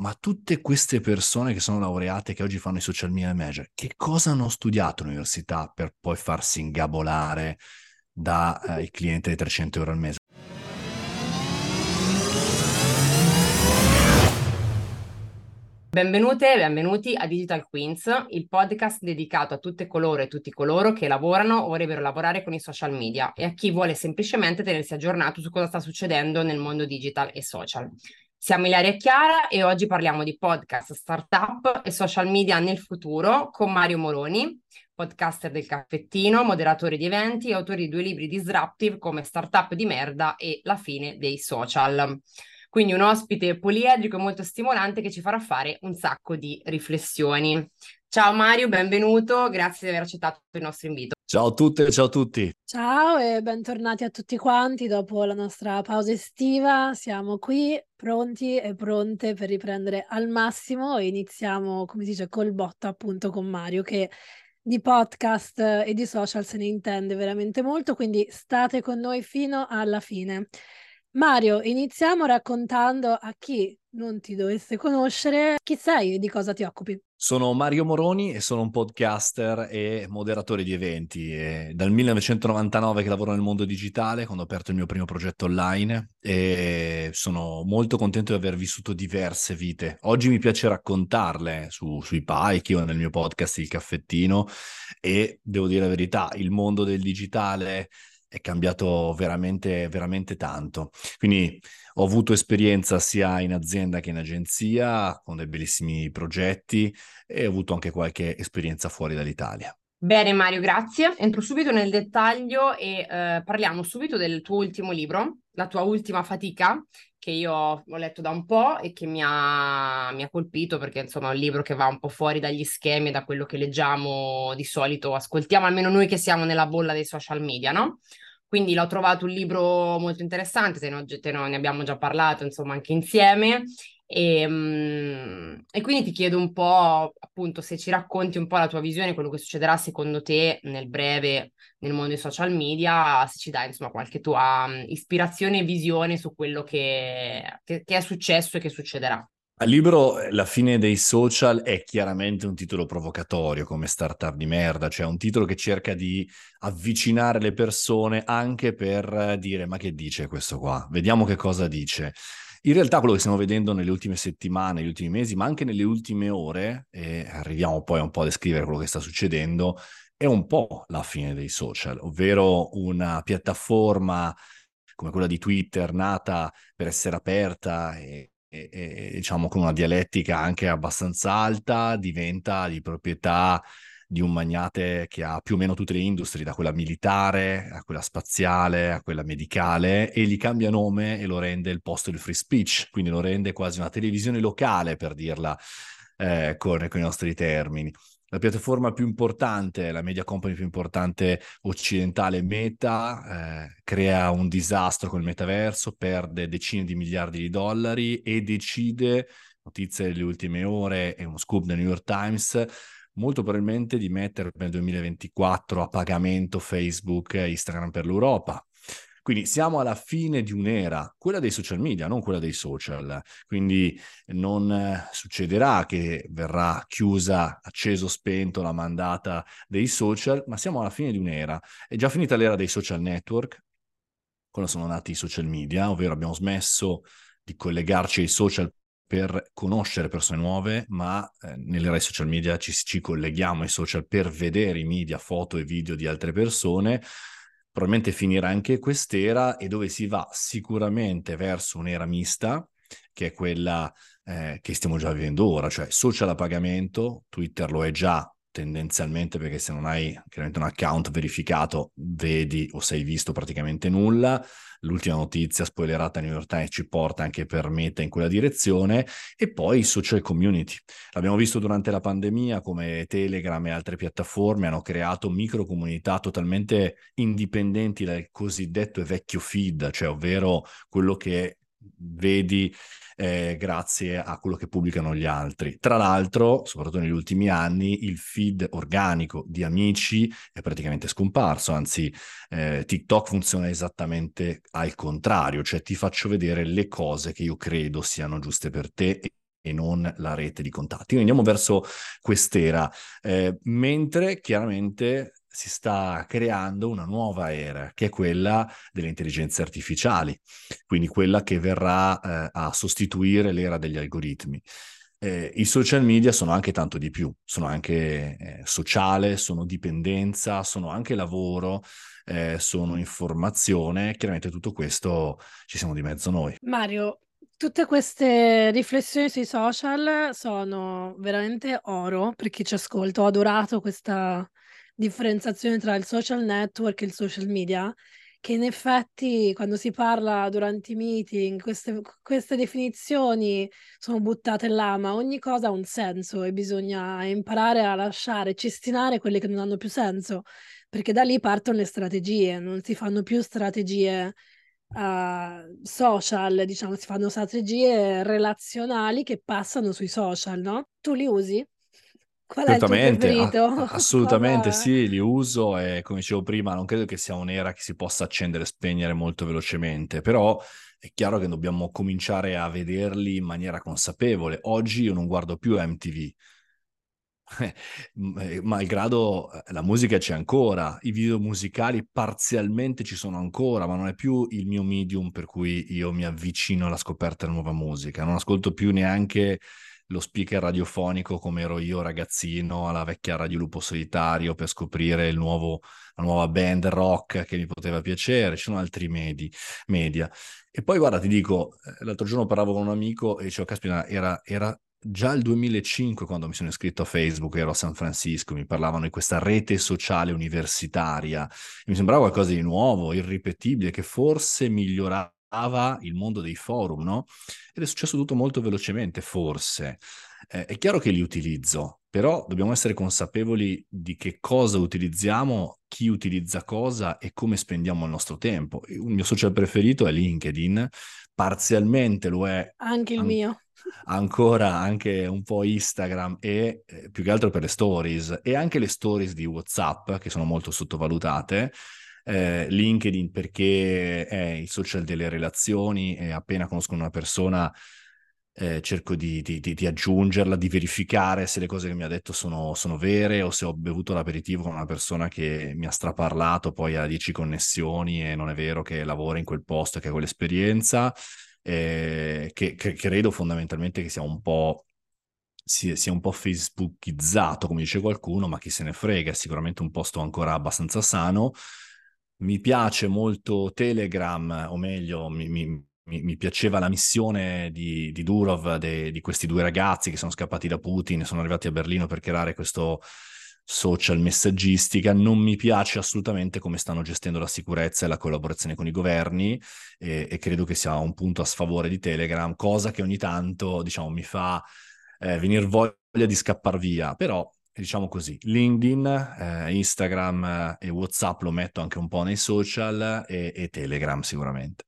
ma tutte queste persone che sono laureate, che oggi fanno i social media manager, che cosa hanno studiato all'università per poi farsi ingabolare dai eh, clienti di 300 euro al mese? Benvenute e benvenuti a Digital Queens, il podcast dedicato a tutte coloro e tutti coloro che lavorano o vorrebbero lavorare con i social media e a chi vuole semplicemente tenersi aggiornato su cosa sta succedendo nel mondo digital e social. Siamo Ilaria Chiara e oggi parliamo di podcast, startup e social media nel futuro con Mario Moroni, podcaster del caffettino, moderatore di eventi e autore di due libri disruptive come Startup di merda e La fine dei social. Quindi un ospite poliedrico e molto stimolante che ci farà fare un sacco di riflessioni. Ciao Mario, benvenuto, grazie di aver accettato il nostro invito. Ciao a tutte e ciao a tutti. Ciao e bentornati a tutti quanti dopo la nostra pausa estiva. Siamo qui pronti e pronte per riprendere al massimo e iniziamo, come si dice, col botto appunto con Mario che di podcast e di social se ne intende veramente molto, quindi state con noi fino alla fine. Mario, iniziamo raccontando a chi non ti dovesse conoscere chi sei e di cosa ti occupi. Sono Mario Moroni e sono un podcaster e moderatore di eventi. È dal 1999 che lavoro nel mondo digitale, quando ho aperto il mio primo progetto online e sono molto contento di aver vissuto diverse vite. Oggi mi piace raccontarle su, sui pike o nel mio podcast Il Caffettino e devo dire la verità, il mondo del digitale è cambiato veramente, veramente tanto. Quindi ho avuto esperienza sia in azienda che in agenzia, con dei bellissimi progetti e ho avuto anche qualche esperienza fuori dall'Italia. Bene Mario, grazie. Entro subito nel dettaglio e eh, parliamo subito del tuo ultimo libro, la tua ultima fatica, che io ho letto da un po' e che mi ha, mi ha colpito perché insomma è un libro che va un po' fuori dagli schemi da quello che leggiamo di solito, ascoltiamo almeno noi che siamo nella bolla dei social media, no? Quindi l'ho trovato un libro molto interessante, te, no, te no, ne abbiamo già parlato, insomma, anche insieme. E, um, e, quindi ti chiedo un po', appunto, se ci racconti un po' la tua visione, quello che succederà secondo te nel breve nel mondo dei social media, se ci dai, insomma, qualche tua um, ispirazione e visione su quello che, che, che è successo e che succederà. Al libro eh, La fine dei social è chiaramente un titolo provocatorio come startup di merda, cioè un titolo che cerca di avvicinare le persone anche per dire ma che dice questo qua? Vediamo che cosa dice. In realtà quello che stiamo vedendo nelle ultime settimane, negli ultimi mesi, ma anche nelle ultime ore, e arriviamo poi un po' a descrivere quello che sta succedendo, è un po' la fine dei social, ovvero una piattaforma come quella di Twitter nata per essere aperta e e, e, diciamo con una dialettica anche abbastanza alta, diventa di proprietà di un magnate che ha più o meno tutte le industrie, da quella militare a quella spaziale a quella medicale, e gli cambia nome e lo rende il posto del free speech, quindi lo rende quasi una televisione locale, per dirla eh, con, con i nostri termini. La piattaforma più importante, la media company più importante occidentale, Meta, eh, crea un disastro con il metaverso, perde decine di miliardi di dollari e decide, notizie delle ultime ore e uno scoop del New York Times, molto probabilmente di mettere nel 2024 a pagamento Facebook e Instagram per l'Europa. Quindi siamo alla fine di un'era, quella dei social media, non quella dei social. Quindi non eh, succederà che verrà chiusa, acceso, spento la mandata dei social, ma siamo alla fine di un'era. È già finita l'era dei social network, quando sono nati i social media, ovvero abbiamo smesso di collegarci ai social per conoscere persone nuove, ma eh, nell'era dei social media ci, ci colleghiamo ai social per vedere i media, foto e video di altre persone. Probabilmente finirà anche quest'era e dove si va sicuramente verso un'era mista, che è quella eh, che stiamo già vivendo ora, cioè social a pagamento, Twitter lo è già tendenzialmente perché se non hai chiaramente un account verificato vedi o sei visto praticamente nulla. L'ultima notizia spoilerata New York Times ci porta anche per Meta in quella direzione e poi social community. L'abbiamo visto durante la pandemia come Telegram e altre piattaforme hanno creato micro comunità totalmente indipendenti dal cosiddetto vecchio feed, cioè ovvero quello che vedi eh, grazie a quello che pubblicano gli altri. Tra l'altro, soprattutto negli ultimi anni, il feed organico di amici è praticamente scomparso, anzi eh, TikTok funziona esattamente al contrario, cioè ti faccio vedere le cose che io credo siano giuste per te e non la rete di contatti. Quindi andiamo verso quest'era, eh, mentre chiaramente si sta creando una nuova era, che è quella delle intelligenze artificiali, quindi quella che verrà eh, a sostituire l'era degli algoritmi. Eh, I social media sono anche tanto di più, sono anche eh, sociale, sono dipendenza, sono anche lavoro, eh, sono informazione, chiaramente tutto questo ci siamo di mezzo noi. Mario, Tutte queste riflessioni sui social sono veramente oro per chi ci ascolta. Ho adorato questa differenziazione tra il social network e il social media, che in effetti quando si parla durante i meeting, queste, queste definizioni sono buttate là, ma ogni cosa ha un senso e bisogna imparare a lasciare, cestinare quelle che non hanno più senso, perché da lì partono le strategie, non si fanno più strategie uh, social, diciamo, si fanno strategie relazionali che passano sui social, no? Tu li usi? Qual Certamente, a- assolutamente sì, li uso e come dicevo prima, non credo che sia un'era che si possa accendere e spegnere molto velocemente, però è chiaro che dobbiamo cominciare a vederli in maniera consapevole. Oggi io non guardo più MTV, eh, malgrado eh, la musica c'è ancora, i video musicali parzialmente ci sono ancora, ma non è più il mio medium per cui io mi avvicino alla scoperta della nuova musica. Non ascolto più neanche lo speaker radiofonico come ero io ragazzino alla vecchia Radio Lupo Solitario per scoprire il nuovo, la nuova band rock che mi poteva piacere, ci sono altri medi, media. E poi guarda, ti dico, eh, l'altro giorno parlavo con un amico e dicevo, caspita, era, era già il 2005 quando mi sono iscritto a Facebook, ero a San Francisco, mi parlavano di questa rete sociale universitaria, mi sembrava qualcosa di nuovo, irripetibile, che forse migliorava il mondo dei forum, no? Ed è successo tutto molto velocemente, forse. Eh, è chiaro che li utilizzo, però dobbiamo essere consapevoli di che cosa utilizziamo, chi utilizza cosa e come spendiamo il nostro tempo. Il mio social preferito è LinkedIn, parzialmente lo è... Anche il an- mio ancora anche un po' Instagram e eh, più che altro per le stories e anche le stories di WhatsApp che sono molto sottovalutate. Eh, LinkedIn perché è il social delle relazioni e appena conosco una persona eh, cerco di, di, di, di, aggiungerla, di verificare se le cose che mi ha detto sono, sono, vere o se ho bevuto l'aperitivo con una persona che mi ha straparlato, poi ha 10 connessioni e non è vero che lavora in quel posto e che ha quell'esperienza eh, che, che, credo fondamentalmente che sia un po' sia, sia, un po' facebookizzato, come dice qualcuno, ma chi se ne frega, è sicuramente un posto ancora abbastanza sano. Mi piace molto Telegram, o meglio, mi, mi, mi piaceva la missione di, di Durov, de, di questi due ragazzi che sono scappati da Putin e sono arrivati a Berlino per creare questo social messaggistica, non mi piace assolutamente come stanno gestendo la sicurezza e la collaborazione con i governi e, e credo che sia un punto a sfavore di Telegram, cosa che ogni tanto, diciamo, mi fa eh, venire voglia di scappare via, però diciamo così, LinkedIn, eh, Instagram eh, e WhatsApp lo metto anche un po' nei social e, e Telegram sicuramente.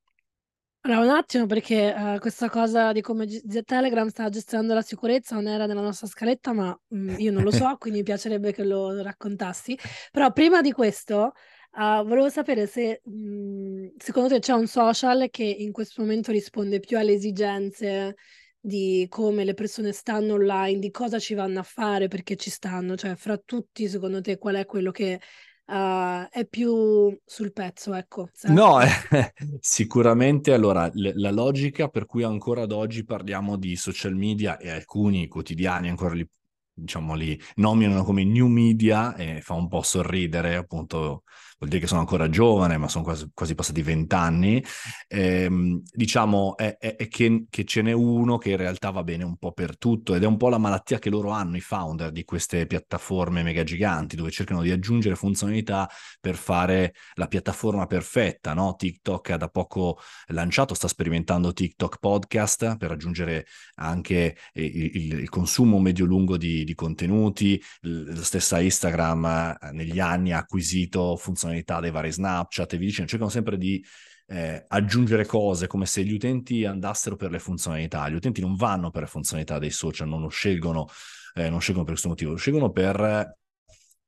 Allora, un attimo, perché uh, questa cosa di come G- Telegram sta gestendo la sicurezza non era nella nostra scaletta, ma mh, io non lo so, quindi mi piacerebbe che lo raccontassi. Però prima di questo, uh, volevo sapere se mh, secondo te c'è un social che in questo momento risponde più alle esigenze di come le persone stanno online, di cosa ci vanno a fare, perché ci stanno, cioè fra tutti, secondo te, qual è quello che uh, è più sul pezzo, ecco. No, eh, sicuramente allora l- la logica per cui ancora ad oggi parliamo di social media e alcuni quotidiani ancora li, diciamo, li nominano come new media e fa un po' sorridere appunto vuol dire che sono ancora giovane, ma sono quasi, quasi passati vent'anni, ehm, diciamo è, è, è che, che, ce n'è uno che in realtà va bene un po' per tutto ed è un po' la malattia che loro hanno, i founder di queste piattaforme mega giganti, dove cercano di aggiungere funzionalità per fare la piattaforma perfetta, no? TikTok ha da poco lanciato, sta sperimentando TikTok Podcast per aggiungere anche il, il, il consumo medio-lungo di, di contenuti, la stessa Instagram eh, negli anni ha acquisito funzionalità funzionalità dei vari Snapchat e vi dicendo, cercano sempre di eh, aggiungere cose come se gli utenti andassero per le funzionalità. Gli utenti non vanno per le funzionalità dei social, non lo scelgono, eh, non scelgono per questo motivo, lo scelgono per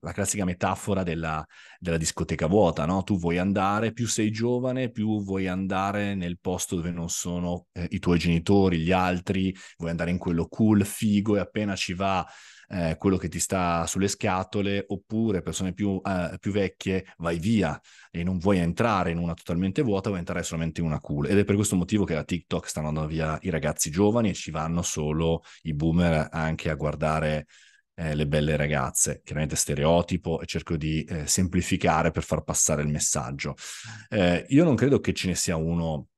la classica metafora della, della discoteca vuota, no? Tu vuoi andare, più sei giovane, più vuoi andare nel posto dove non sono eh, i tuoi genitori, gli altri, vuoi andare in quello cool, figo e appena ci va eh, quello che ti sta sulle scatole, oppure persone più, eh, più, vecchie, vai via e non vuoi entrare in una totalmente vuota, vuoi entrare solamente in una cool. Ed è per questo motivo che da TikTok stanno andando via i ragazzi giovani e ci vanno solo i boomer anche a guardare eh, le belle ragazze, chiaramente stereotipo e cerco di eh, semplificare per far passare il messaggio. Eh, io non credo che ce ne sia uno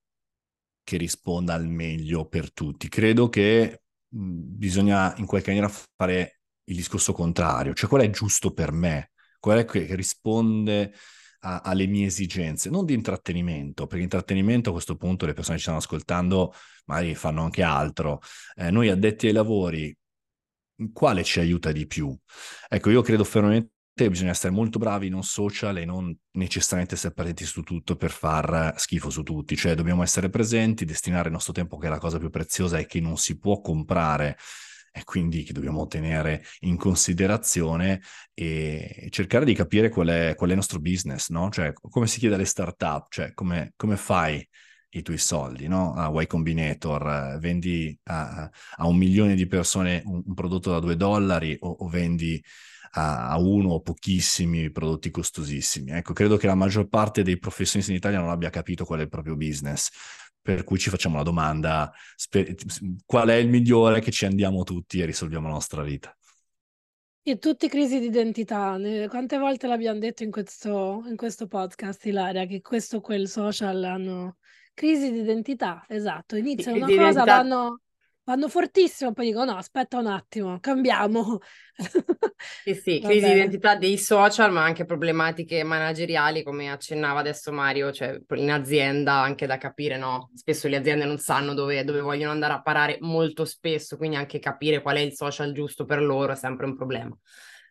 che risponda al meglio per tutti, credo che bisogna in qualche maniera fare il discorso contrario, cioè qual è giusto per me, qual è che, risponde a, alle mie esigenze, non di intrattenimento, perché intrattenimento a questo punto le persone che ci stanno ascoltando magari fanno anche altro. Eh, noi addetti ai lavori quale ci aiuta di più? Ecco, io credo fermamente bisogna essere molto bravi non social e non necessariamente essere presenti su tutto per far schifo su tutti, cioè dobbiamo essere presenti, destinare il nostro tempo che è la cosa più preziosa e che non si può comprare e quindi che dobbiamo tenere in considerazione e cercare di capire qual è, qual è il nostro business, no? Cioè come si chiede alle startup, cioè come, come fai i tuoi soldi, no? A Y Combinator, eh, vendi a, a, un milione di persone un, un prodotto da due dollari o, o vendi a, a, uno o pochissimi prodotti costosissimi. Ecco, credo che la maggior parte dei professionisti in Italia non abbia capito qual è il proprio business. Per cui ci facciamo la domanda: sper- qual è il migliore che ci andiamo tutti e risolviamo la nostra vita? E tutti crisi di identità. Quante volte l'abbiamo detto in questo, in questo podcast, Ilaria, che questo o quel social hanno Crisi di identità, esatto. Iniziano una cosa, vanno, vanno fortissimo, poi dicono no, aspetta un attimo, cambiamo. Sì, sì, crisi di identità dei social, ma anche problematiche manageriali, come accennava adesso Mario, cioè in azienda anche da capire, no? Spesso le aziende non sanno dove, dove vogliono andare a parare molto spesso, quindi anche capire qual è il social giusto per loro è sempre un problema.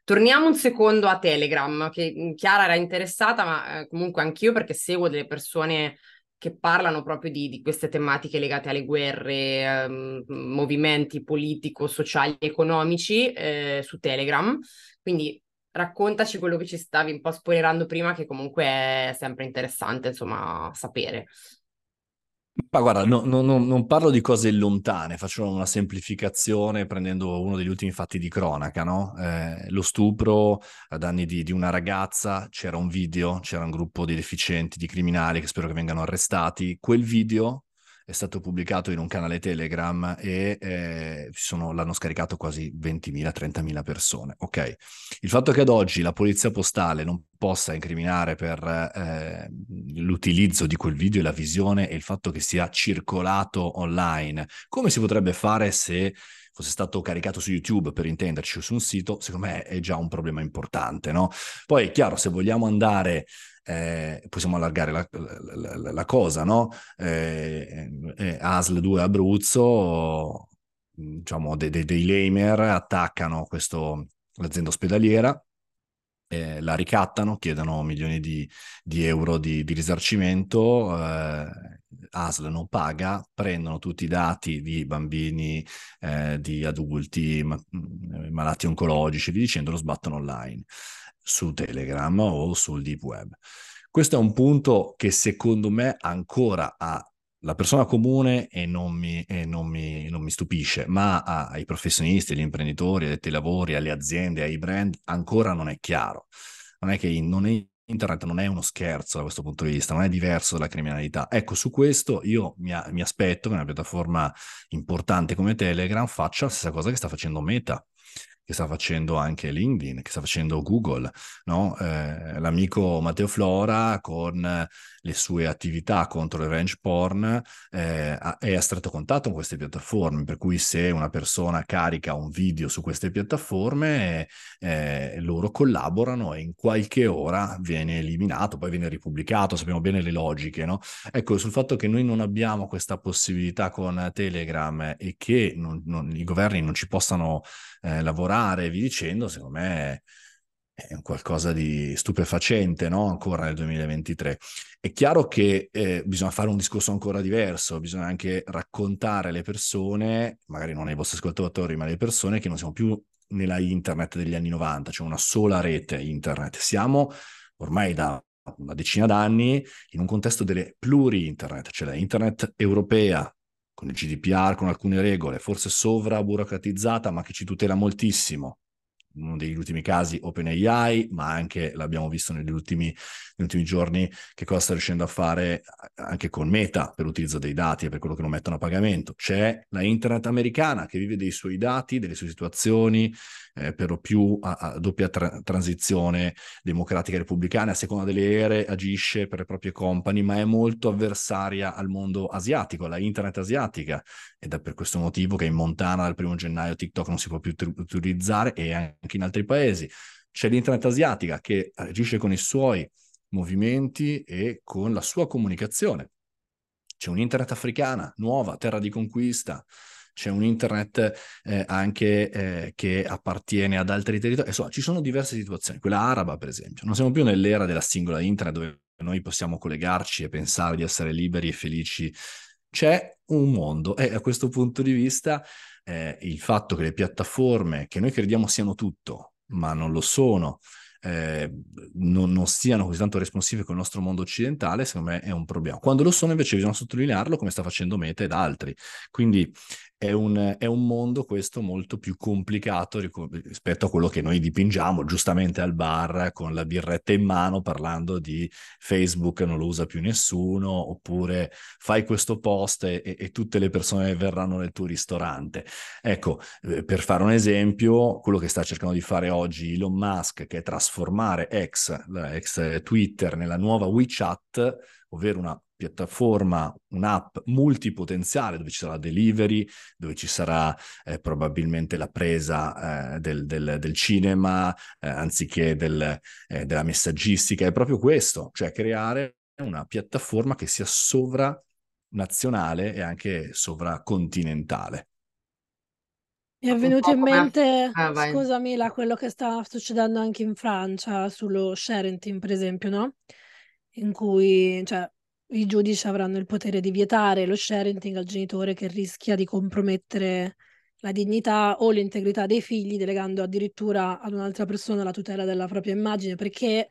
Torniamo un secondo a Telegram, che Chiara era interessata, ma eh, comunque anch'io perché seguo delle persone che parlano proprio di, di, queste tematiche legate alle guerre, ehm, movimenti politico-sociali e economici eh, su Telegram. Quindi raccontaci quello che ci stavi un po' spoilerando prima, che comunque è sempre interessante, insomma, sapere. Ma guarda, no, no, no, non parlo di cose lontane, faccio una semplificazione prendendo uno degli ultimi fatti di cronaca? Eh, lo stupro ad anni di, di, una ragazza, c'era un video, c'era un gruppo di deficienti, di criminali che spero che vengano arrestati. Quel video è stato pubblicato in un canale Telegram e eh, sono, l'hanno scaricato quasi 20.000, 30.000 persone. Ok, il fatto che ad oggi la polizia postale non possa incriminare per eh, l'utilizzo di quel video e la visione e il fatto che sia circolato online, come si potrebbe fare se fosse stato caricato su YouTube per intenderci su un sito, secondo me è già un problema importante, no? Poi è chiaro, se vogliamo andare eh, possiamo allargare la, la, la, la cosa, no? Eh, eh, ASL 2 Abruzzo, diciamo, dei, dei, dei lamer attaccano questo, l'azienda ospedaliera, eh, la ricattano, chiedono milioni di, di euro di, di risarcimento, eh, ASL non paga, prendono tutti i dati di bambini, eh, di adulti, ma, malati oncologici, vi dicendo, lo sbattono online su Telegram o sul deep web. Questo è un punto che secondo me ancora ha la persona comune e non mi, e non mi, non mi stupisce, ma ai professionisti, agli imprenditori, ai lavori, alle aziende, ai brand ancora non è chiaro. Non è che non è, internet non è uno scherzo da questo punto di vista, non è diverso dalla criminalità. Ecco, su questo io mi, mi aspetto che una piattaforma importante come Telegram faccia la stessa cosa che sta facendo Meta che sta facendo anche LinkedIn, che sta facendo Google, no? eh, l'amico Matteo Flora con le sue attività contro il revenge porn eh, è a stretto contatto con queste piattaforme, per cui se una persona carica un video su queste piattaforme, eh, loro collaborano e in qualche ora viene eliminato, poi viene ripubblicato, sappiamo bene le logiche, no? Ecco, sul fatto che noi non abbiamo questa possibilità con Telegram e che non, non, i governi non ci possano eh, lavorare, vi dicendo, secondo me è un qualcosa di stupefacente, no? Ancora nel 2023. È chiaro che eh, bisogna fare un discorso ancora diverso, bisogna anche raccontare alle persone, magari non ai vostri ascoltatori, ma alle persone che non siamo più nella internet degli anni 90, cioè una sola rete internet. Siamo ormai da una decina d'anni in un contesto delle pluri-internet, cioè la internet europea con il GDPR, con alcune regole, forse sovra burocratizzata, ma che ci tutela moltissimo, uno degli ultimi casi OpenAI, ma anche l'abbiamo visto negli ultimi, negli ultimi, giorni che cosa sta riuscendo a fare anche con Meta per l'utilizzo dei dati e per quello che non mettono a pagamento. C'è la internet americana che vive dei suoi dati, delle sue situazioni, eh, per lo più a, a doppia tra- transizione democratica e repubblicana, a seconda delle ere agisce per le proprie company, ma è molto avversaria al mondo asiatico, alla internet asiatica, ed è per questo motivo che in Montana dal primo gennaio TikTok non si può più t- utilizzare e anche in altri paesi. C'è l'internet asiatica che agisce con i suoi movimenti e con la sua comunicazione. C'è un'internet africana, nuova, terra di conquista, c'è un internet eh, anche eh, che appartiene ad altri territori, insomma ci sono diverse situazioni, quella araba per esempio, non siamo più nell'era della singola internet dove noi possiamo collegarci e pensare di essere liberi e felici, c'è un mondo. E a questo punto di vista eh, il fatto che le piattaforme che noi crediamo siano tutto, ma non lo sono, eh, non, non, siano così tanto responsive con il nostro mondo occidentale, secondo me è un problema. Quando lo sono invece bisogna sottolinearlo come sta facendo Meta ed altri. Quindi è un, è un, mondo questo molto più complicato rispetto a quello che noi dipingiamo giustamente al bar con la birretta in mano parlando di Facebook non lo usa più nessuno oppure fai questo post e, e tutte le persone verranno nel tuo ristorante. Ecco, eh, per fare un esempio, quello che sta cercando di fare oggi Elon Musk che è trasformare ex, ex Twitter nella nuova WeChat, ovvero una piattaforma, un'app multipotenziale dove ci sarà delivery, dove ci sarà eh, probabilmente la presa eh, del, del, del, cinema eh, anziché del, eh, della messaggistica. È proprio questo, cioè creare una piattaforma che sia sovranazionale e anche sovracontinentale. Mi è venuto in mente, ah, scusami, la, quello che sta succedendo anche in Francia sullo sharing, per esempio, no? In cui, cioè, i giudici avranno il potere di vietare lo sharing al genitore che rischia di compromettere la dignità o l'integrità dei figli, delegando addirittura ad un'altra persona la tutela della propria immagine, perché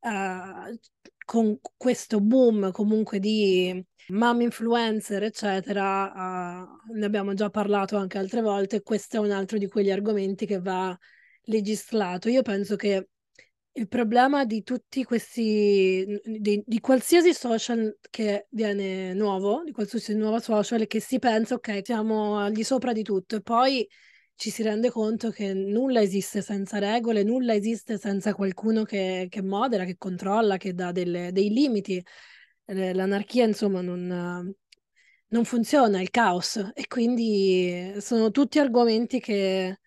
uh, con questo boom comunque di mom influencer, eccetera, uh, ne abbiamo già parlato anche altre volte, questo è un altro di quegli argomenti che va legislato. Io penso che il problema di tutti questi, di, di, qualsiasi social che viene nuovo, di qualsiasi nuovo social, è che si pensa, ok, siamo al di sopra di tutto e poi ci si rende conto che nulla esiste senza regole, nulla esiste senza qualcuno che, che modera, che controlla, che dà delle, dei limiti. L'anarchia, insomma, non, non funziona, il caos e quindi sono tutti argomenti che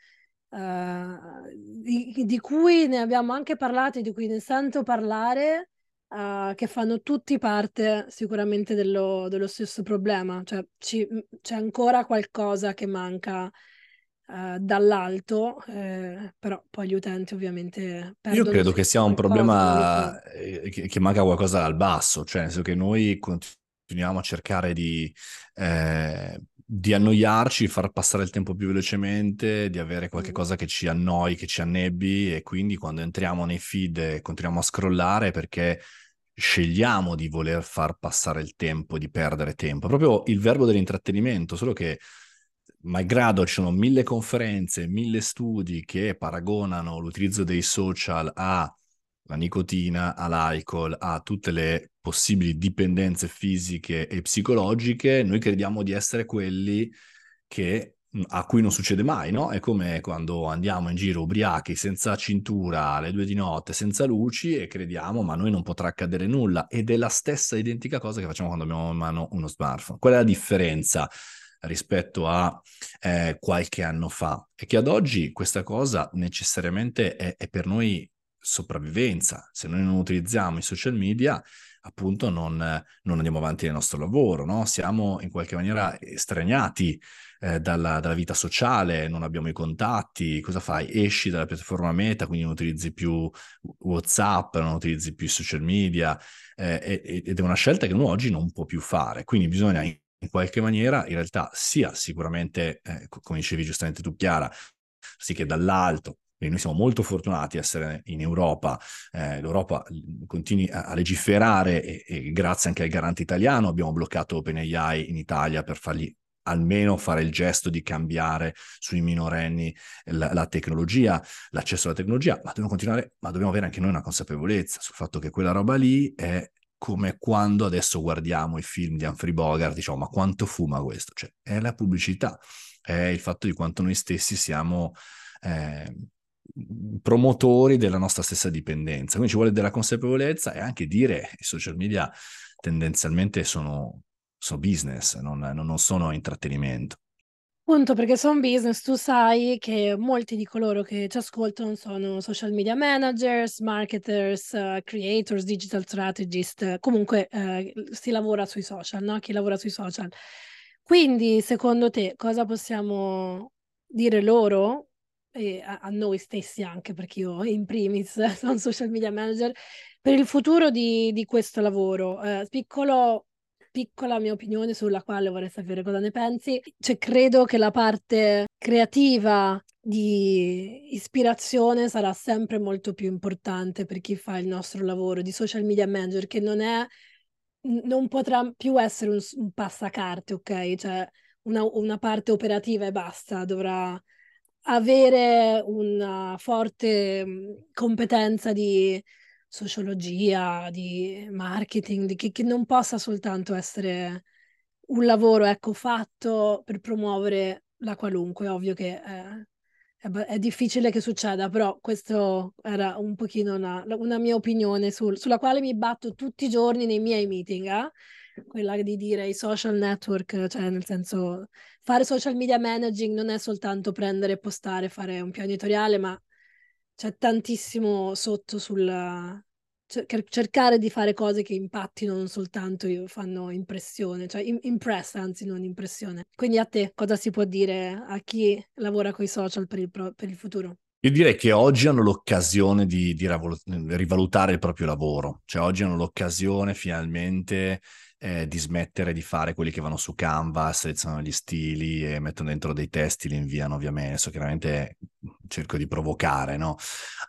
uh, di, di, cui ne abbiamo anche parlato, di cui ne sento parlare, uh, che fanno tutti parte sicuramente dello, dello stesso problema. Cioè ci, c'è ancora qualcosa che manca uh, dall'alto, eh, però poi gli utenti ovviamente. Io credo che sia un problema che, che, manca qualcosa dal basso, cioè nel senso che noi continuiamo a cercare di... Eh, di annoiarci, far passare il tempo più velocemente, di avere qualche cosa che ci annoi, che ci annebbi e quindi quando entriamo nei feed continuiamo a scrollare perché scegliamo di voler far passare il tempo, di perdere tempo. Proprio il verbo dell'intrattenimento, solo che malgrado ci sono mille conferenze, mille studi che paragonano l'utilizzo dei social a la nicotina, all'alcol, a tutte le possibili dipendenze fisiche e psicologiche, noi crediamo di essere quelli che, a cui non succede mai, no? È come quando andiamo in giro ubriachi, senza cintura, alle due di notte, senza luci e crediamo, ma a noi non potrà accadere nulla. Ed è la stessa identica cosa che facciamo quando abbiamo in mano uno smartphone. Qual è la differenza? rispetto a eh, qualche anno fa, è che ad oggi questa cosa necessariamente è, è per noi sopravvivenza. Se noi non utilizziamo i social media, appunto non, non andiamo avanti nel nostro lavoro, no? siamo in qualche maniera estraniati eh, dalla, dalla, vita sociale, non abbiamo i contatti, cosa fai? Esci dalla piattaforma Meta, quindi non utilizzi più WhatsApp, non utilizzi più i social media eh, ed è una scelta che uno oggi non può più fare, quindi bisogna in qualche maniera in realtà sia sicuramente, eh, come dicevi giustamente tu Chiara, sì che dall'alto quindi noi siamo molto fortunati ad essere in Europa, eh, l'Europa continui a, legiferare e, e, grazie anche al garante italiano abbiamo bloccato OpenAI in Italia per fargli almeno fare il gesto di cambiare sui minorenni la, la, tecnologia, l'accesso alla tecnologia, ma dobbiamo continuare, ma dobbiamo avere anche noi una consapevolezza sul fatto che quella roba lì è come quando adesso guardiamo i film di Humphrey Bogart, diciamo, ma quanto fuma questo? Cioè, è la pubblicità, è il fatto di quanto noi stessi siamo eh, promotori della nostra stessa dipendenza. Quindi ci vuole della consapevolezza e anche dire i social media tendenzialmente sono, sono business, non, non sono intrattenimento. Appunto perché sono business, tu sai che molti di coloro che ci ascoltano sono social media managers, marketers, uh, creators, digital strategist, comunque uh, si lavora sui social, no? Chi lavora sui social. Quindi, secondo te, cosa possiamo dire loro e a, a noi stessi anche, perché io in primis sono social media manager, per il futuro di, di questo lavoro. Eh, piccolo, piccola mia opinione sulla quale vorrei sapere cosa ne pensi. Cioè, credo che la parte creativa di ispirazione sarà sempre molto più importante per chi fa il nostro lavoro di social media manager, che non è non potrà più essere un, un passacarte, ok? Cioè una, una parte operativa e basta, dovrà avere una forte mm, competenza di sociologia, di marketing, di che, che, non possa soltanto essere un lavoro ecco, fatto per promuovere la qualunque. Ovvio che è, è, è difficile che succeda, però questo era un pochino una, una mia opinione sul, sulla quale mi batto tutti i giorni nei miei meeting. Eh? Quella di dire i social network, cioè nel senso fare social media managing non è soltanto prendere, postare, fare un piano editoriale, ma c'è tantissimo sotto sul cercare di fare cose che impattino non soltanto fanno impressione, cioè impress, anzi non impressione. Quindi a te cosa si può dire a chi lavora con i social per il, pro- per il futuro? Io direi che oggi hanno l'occasione di, di rivalutare il proprio lavoro, cioè oggi hanno l'occasione finalmente eh, di smettere di fare quelli che vanno su Canva, selezionano gli stili e mettono dentro dei testi, li inviano via mail. Adesso chiaramente cerco di provocare, no?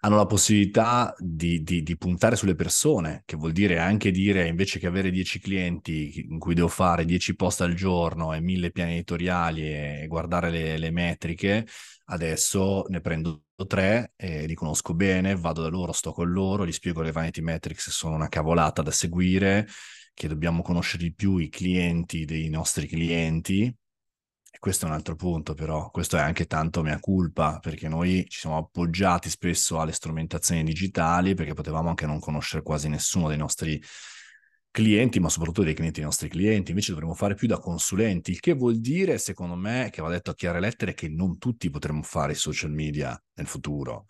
Hanno la possibilità di, di, di, puntare sulle persone, che vuol dire anche dire invece che avere 10 clienti in cui devo fare 10 post al giorno e 1000 piani editoriali e guardare le, le metriche, adesso ne prendo tre e li conosco bene, vado da loro, sto con loro, gli spiego le vanity metrics sono una cavolata da seguire che dobbiamo conoscere di più i clienti dei nostri clienti. E questo è un altro punto, però, questo è anche tanto mia colpa, perché noi ci siamo appoggiati spesso alle strumentazioni digitali, perché potevamo anche non conoscere quasi nessuno dei nostri clienti, ma soprattutto dei clienti dei nostri clienti. Invece dovremmo fare più da consulenti, il che vuol dire, secondo me, che va detto a chiare lettere, che non tutti potremo fare social media nel futuro.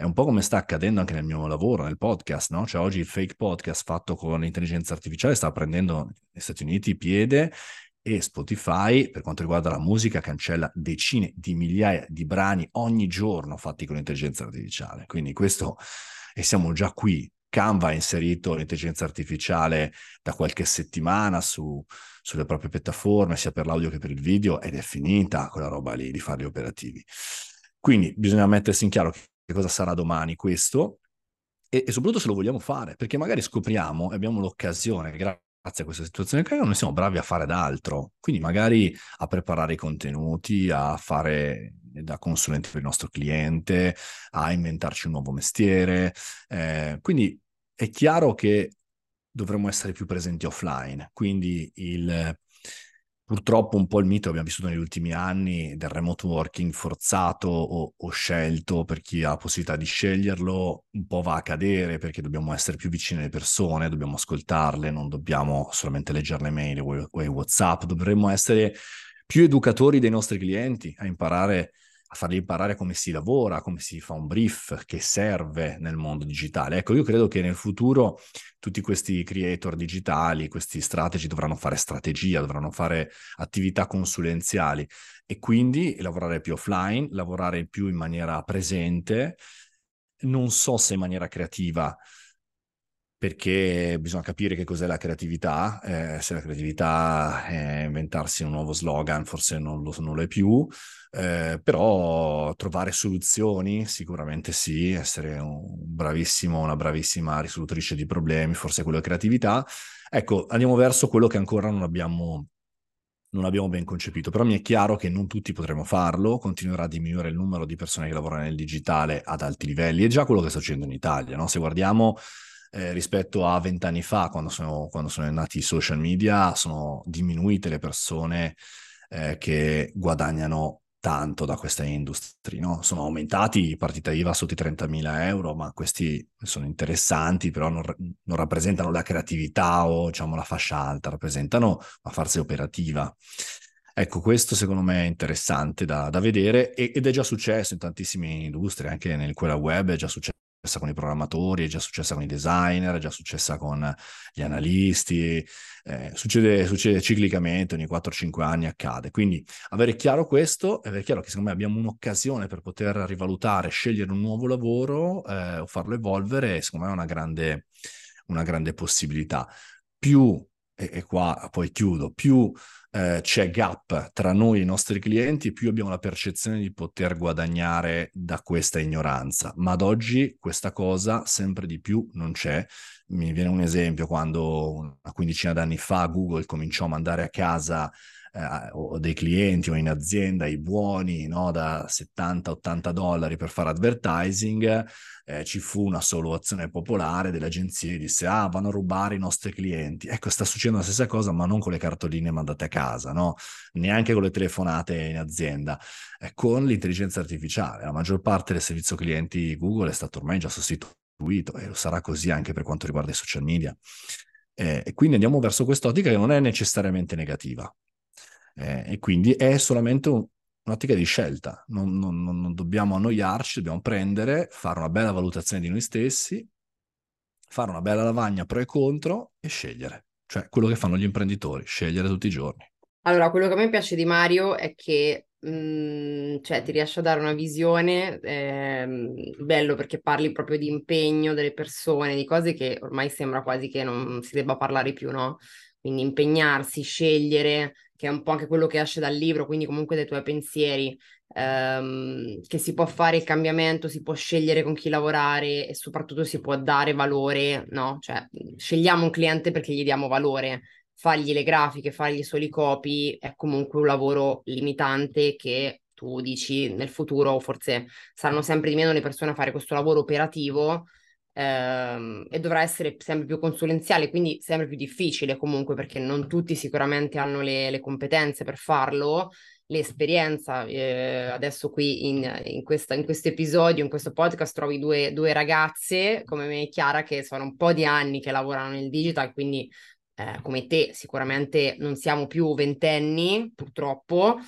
È un po' come sta accadendo anche nel mio lavoro, nel podcast, no? Cioè oggi il fake podcast fatto con l'intelligenza artificiale sta prendendo negli Stati Uniti piede e Spotify, per quanto riguarda la musica, cancella decine di migliaia di brani ogni giorno fatti con l'intelligenza artificiale. Quindi questo, e siamo già qui. Canva ha inserito l'intelligenza artificiale da qualche settimana su, sulle proprie piattaforme, sia per l'audio che per il video, ed è finita quella roba lì di farli operativi. Quindi bisogna mettersi in chiaro che cosa sarà domani questo e, e, soprattutto se lo vogliamo fare, perché magari scopriamo e abbiamo l'occasione, grazie a questa situazione che noi siamo bravi a fare d'altro, quindi magari a preparare i contenuti, a fare da consulente per il nostro cliente, a inventarci un nuovo mestiere. Eh, quindi è chiaro che dovremmo essere più presenti offline, quindi il Purtroppo un po' il mito abbiamo vissuto negli ultimi anni del remote working forzato o, o, scelto per chi ha la possibilità di sceglierlo, un po' va a cadere perché dobbiamo essere più vicini alle persone, dobbiamo ascoltarle, non dobbiamo solamente leggere le mail o, i WhatsApp, dovremmo essere più educatori dei nostri clienti, a imparare a fargli imparare come si lavora, come si fa un brief che serve nel mondo digitale. Ecco, io credo che nel futuro tutti questi creator digitali, questi strategy dovranno fare strategia, dovranno fare attività consulenziali e quindi lavorare più offline, lavorare più in maniera presente, non so se in maniera creativa perché bisogna capire che cos'è la creatività, eh, se la creatività è inventarsi un nuovo slogan forse non lo, non lo è più, eh, però trovare soluzioni sicuramente sì, essere un bravissimo, una bravissima risolutrice di problemi, forse quello è creatività. Ecco, andiamo verso quello che ancora non abbiamo non abbiamo ben concepito, però mi è chiaro che non tutti potremo farlo, continuerà a diminuire il numero di persone che lavorano nel digitale ad alti livelli, è già quello che sta succedendo in Italia, no? Se guardiamo eh, rispetto a vent'anni fa, quando sono, quando sono, nati i social media, sono diminuite le persone eh, che guadagnano tanto da questa industria, no? Sono aumentati i partita IVA sotto i 30.000 euro, ma questi sono interessanti, però non, non, rappresentano la creatività o diciamo la fascia alta, rappresentano la forza operativa. Ecco, questo secondo me è interessante da, da vedere ed è già successo in tantissime industrie, anche nel quella web è già successo successa con i programmatori, è già successa con i designer, è già successa con gli analisti, eh, succede, succede, ciclicamente, ogni 4-5 anni accade. Quindi avere chiaro questo, avere chiaro che secondo me abbiamo un'occasione per poter rivalutare, scegliere un nuovo lavoro eh, o farlo evolvere, secondo me è una grande, una grande possibilità. Più, e, e qua poi chiudo, più eh, c'è gap tra noi e i nostri clienti, più abbiamo la percezione di poter guadagnare da questa ignoranza. Ma ad oggi questa cosa sempre di più non c'è. Mi viene un esempio quando una quindicina d'anni fa Google cominciò a mandare a casa eh, o dei clienti o in azienda i buoni no, da 70-80 dollari per fare advertising, eh, ci fu una soluzione popolare delle agenzie che disse ah vanno a rubare i nostri clienti. Ecco, sta succedendo la stessa cosa ma non con le cartoline mandate a casa, no? neanche con le telefonate in azienda, eh, con l'intelligenza artificiale. La maggior parte del servizio clienti Google è stato ormai già sostituito e lo sarà così anche per quanto riguarda i social media. Eh, e quindi andiamo verso quest'ottica che non è necessariamente negativa. Eh, e quindi è solamente un, un'ottica di scelta, non, non, non, dobbiamo annoiarci, dobbiamo prendere, fare una bella valutazione di noi stessi, fare una bella lavagna pro e contro e scegliere, cioè quello che fanno gli imprenditori, scegliere tutti i giorni. Allora, quello che a me piace di Mario è che mh, mm, cioè, ti riesce a dare una visione, eh, bello perché parli proprio di impegno delle persone, di cose che ormai sembra quasi che non si debba parlare più, no? Quindi impegnarsi, scegliere, che è un po' anche quello che esce dal libro, quindi comunque dai tuoi pensieri, ehm, che si può fare il cambiamento, si può scegliere con chi lavorare e soprattutto si può dare valore, no? Cioè, scegliamo un cliente perché gli diamo valore, fargli le grafiche, fargli solo i copy è comunque un lavoro limitante che tu dici nel futuro forse saranno sempre di meno le persone a fare questo lavoro operativo ehm, e dovrà essere sempre più consulenziale, quindi sempre più difficile comunque perché non tutti sicuramente hanno le, le competenze per farlo, l'esperienza. Eh, adesso qui in, in, questo episodio, in questo podcast, trovi due, due ragazze come me e Chiara che sono un po' di anni che lavorano nel digital, quindi eh, come te sicuramente non siamo più ventenni, purtroppo,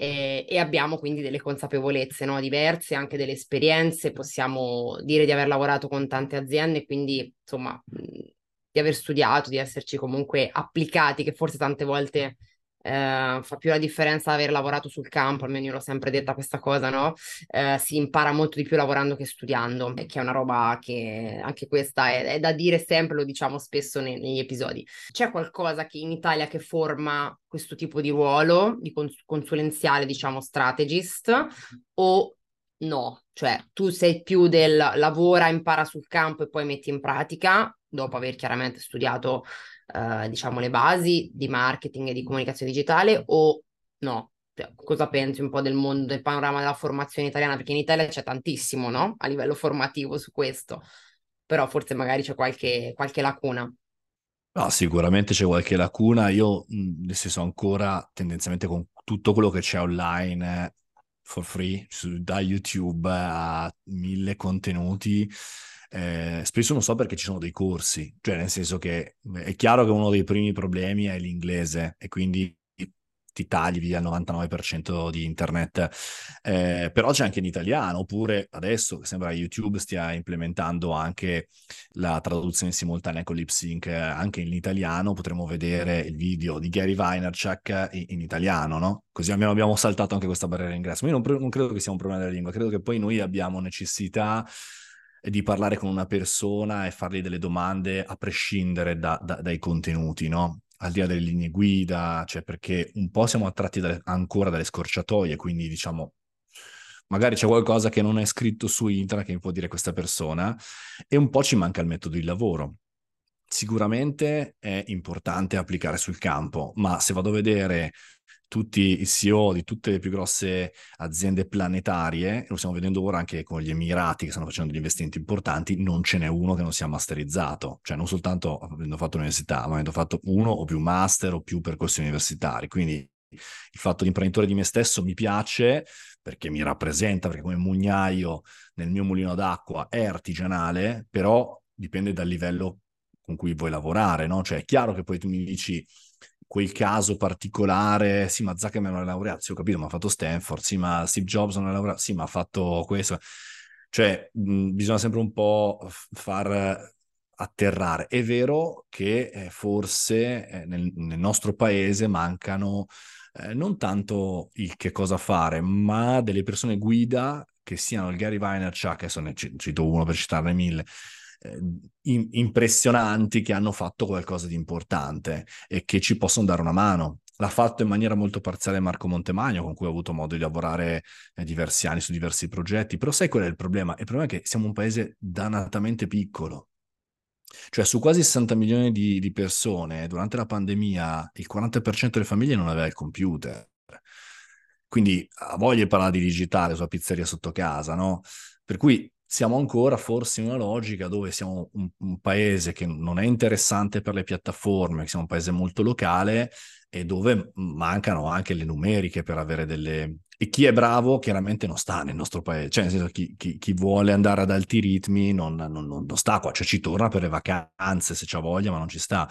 eh, e abbiamo quindi delle consapevolezze no? diverse, anche delle esperienze, possiamo dire di aver lavorato con tante aziende, quindi insomma di aver studiato, di esserci comunque applicati, che forse tante volte eh, fa più la differenza aver lavorato sul campo, almeno io l'ho sempre detta questa cosa, no? Eh, si impara molto di più lavorando che studiando, che è una roba che anche questa è, è da dire sempre, lo diciamo spesso nei, negli episodi. C'è qualcosa che in Italia che forma questo tipo di ruolo, di cons- consulenziale, diciamo, strategist, o no? Cioè, tu sei più del lavora, impara sul campo e poi metti in pratica, dopo aver chiaramente studiato eh, diciamo, le basi di marketing e di comunicazione digitale o no? Cioè, cosa pensi un po' del mondo, del panorama della formazione italiana? Perché in Italia c'è tantissimo, no? A livello formativo su questo, però forse magari c'è qualche, qualche lacuna. No, sicuramente c'è qualche lacuna. Io, nel senso, ancora tendenzialmente con tutto quello che c'è online for free, su, da YouTube a mille contenuti, eh, spesso non so perché ci sono dei corsi, cioè nel senso che è chiaro che uno dei primi problemi è l'inglese e quindi ti tagli via il 99% di internet, eh, però c'è anche in italiano, oppure adesso sembra YouTube stia implementando anche la traduzione simultanea con lip sync anche in italiano, potremo vedere il video di Gary Vaynerchuk in, in italiano, no? Così almeno abbiamo saltato anche questa barriera d'ingresso. Ma io non, non credo che sia un problema della lingua, credo che poi noi abbiamo necessità di parlare con una persona e fargli delle domande a prescindere da, da, dai contenuti, no? Al di là delle linee guida, cioè perché un po' siamo attratti dalle, ancora dalle scorciatoie, quindi diciamo magari c'è qualcosa che non è scritto su internet che mi può dire questa persona e un po' ci manca il metodo di lavoro. Sicuramente è importante applicare sul campo, ma se vado a vedere tutti i CEO di tutte le più grosse aziende planetarie, lo stiamo vedendo ora anche con gli Emirati che stanno facendo degli investimenti importanti, non ce n'è uno che non sia masterizzato, cioè non soltanto avendo fatto l'università, ma avendo fatto uno o più master o più percorsi universitari. Quindi il fatto di imprenditore di me stesso mi piace perché mi rappresenta, perché come mugnaio nel mio mulino d'acqua è artigianale, però dipende dal livello con cui vuoi lavorare, no? Cioè è chiaro che poi tu mi dici quel caso particolare, sì, ma Zuckerberg non è laureato, sì, ho capito, ma ha fatto Stanford, sì, ma Steve Jobs non è laureato, sì, ma ha fatto questo. Cioè, mh, bisogna sempre un po' far atterrare. È vero che eh, forse eh, nel, nel, nostro paese mancano eh, non tanto il che cosa fare, ma delle persone guida che siano il Gary Vaynerchuk, adesso ne cito uno per citarne mille, eh, in, impressionanti che hanno fatto qualcosa di importante e che ci possono dare una mano. L'ha fatto in maniera molto parziale Marco Montemagno, con cui ho avuto modo di lavorare eh, diversi anni su diversi progetti. Però sai qual è il problema? Il problema è che siamo un paese dannatamente piccolo. Cioè, su quasi 60 milioni di, di persone, durante la pandemia, il 40% delle famiglie non aveva il computer. Quindi ha voglia di parlare di digitale sulla pizzeria sotto casa, no? Per cui siamo ancora forse in una logica dove siamo un, un, paese che non è interessante per le piattaforme, siamo un paese molto locale e dove mancano anche le numeriche per avere delle... E chi è bravo chiaramente non sta nel nostro paese, cioè nel senso chi, chi, chi vuole andare ad alti ritmi non, non, non, non sta qua, cioè ci torna per le vacanze se c'ha voglia, ma non ci sta.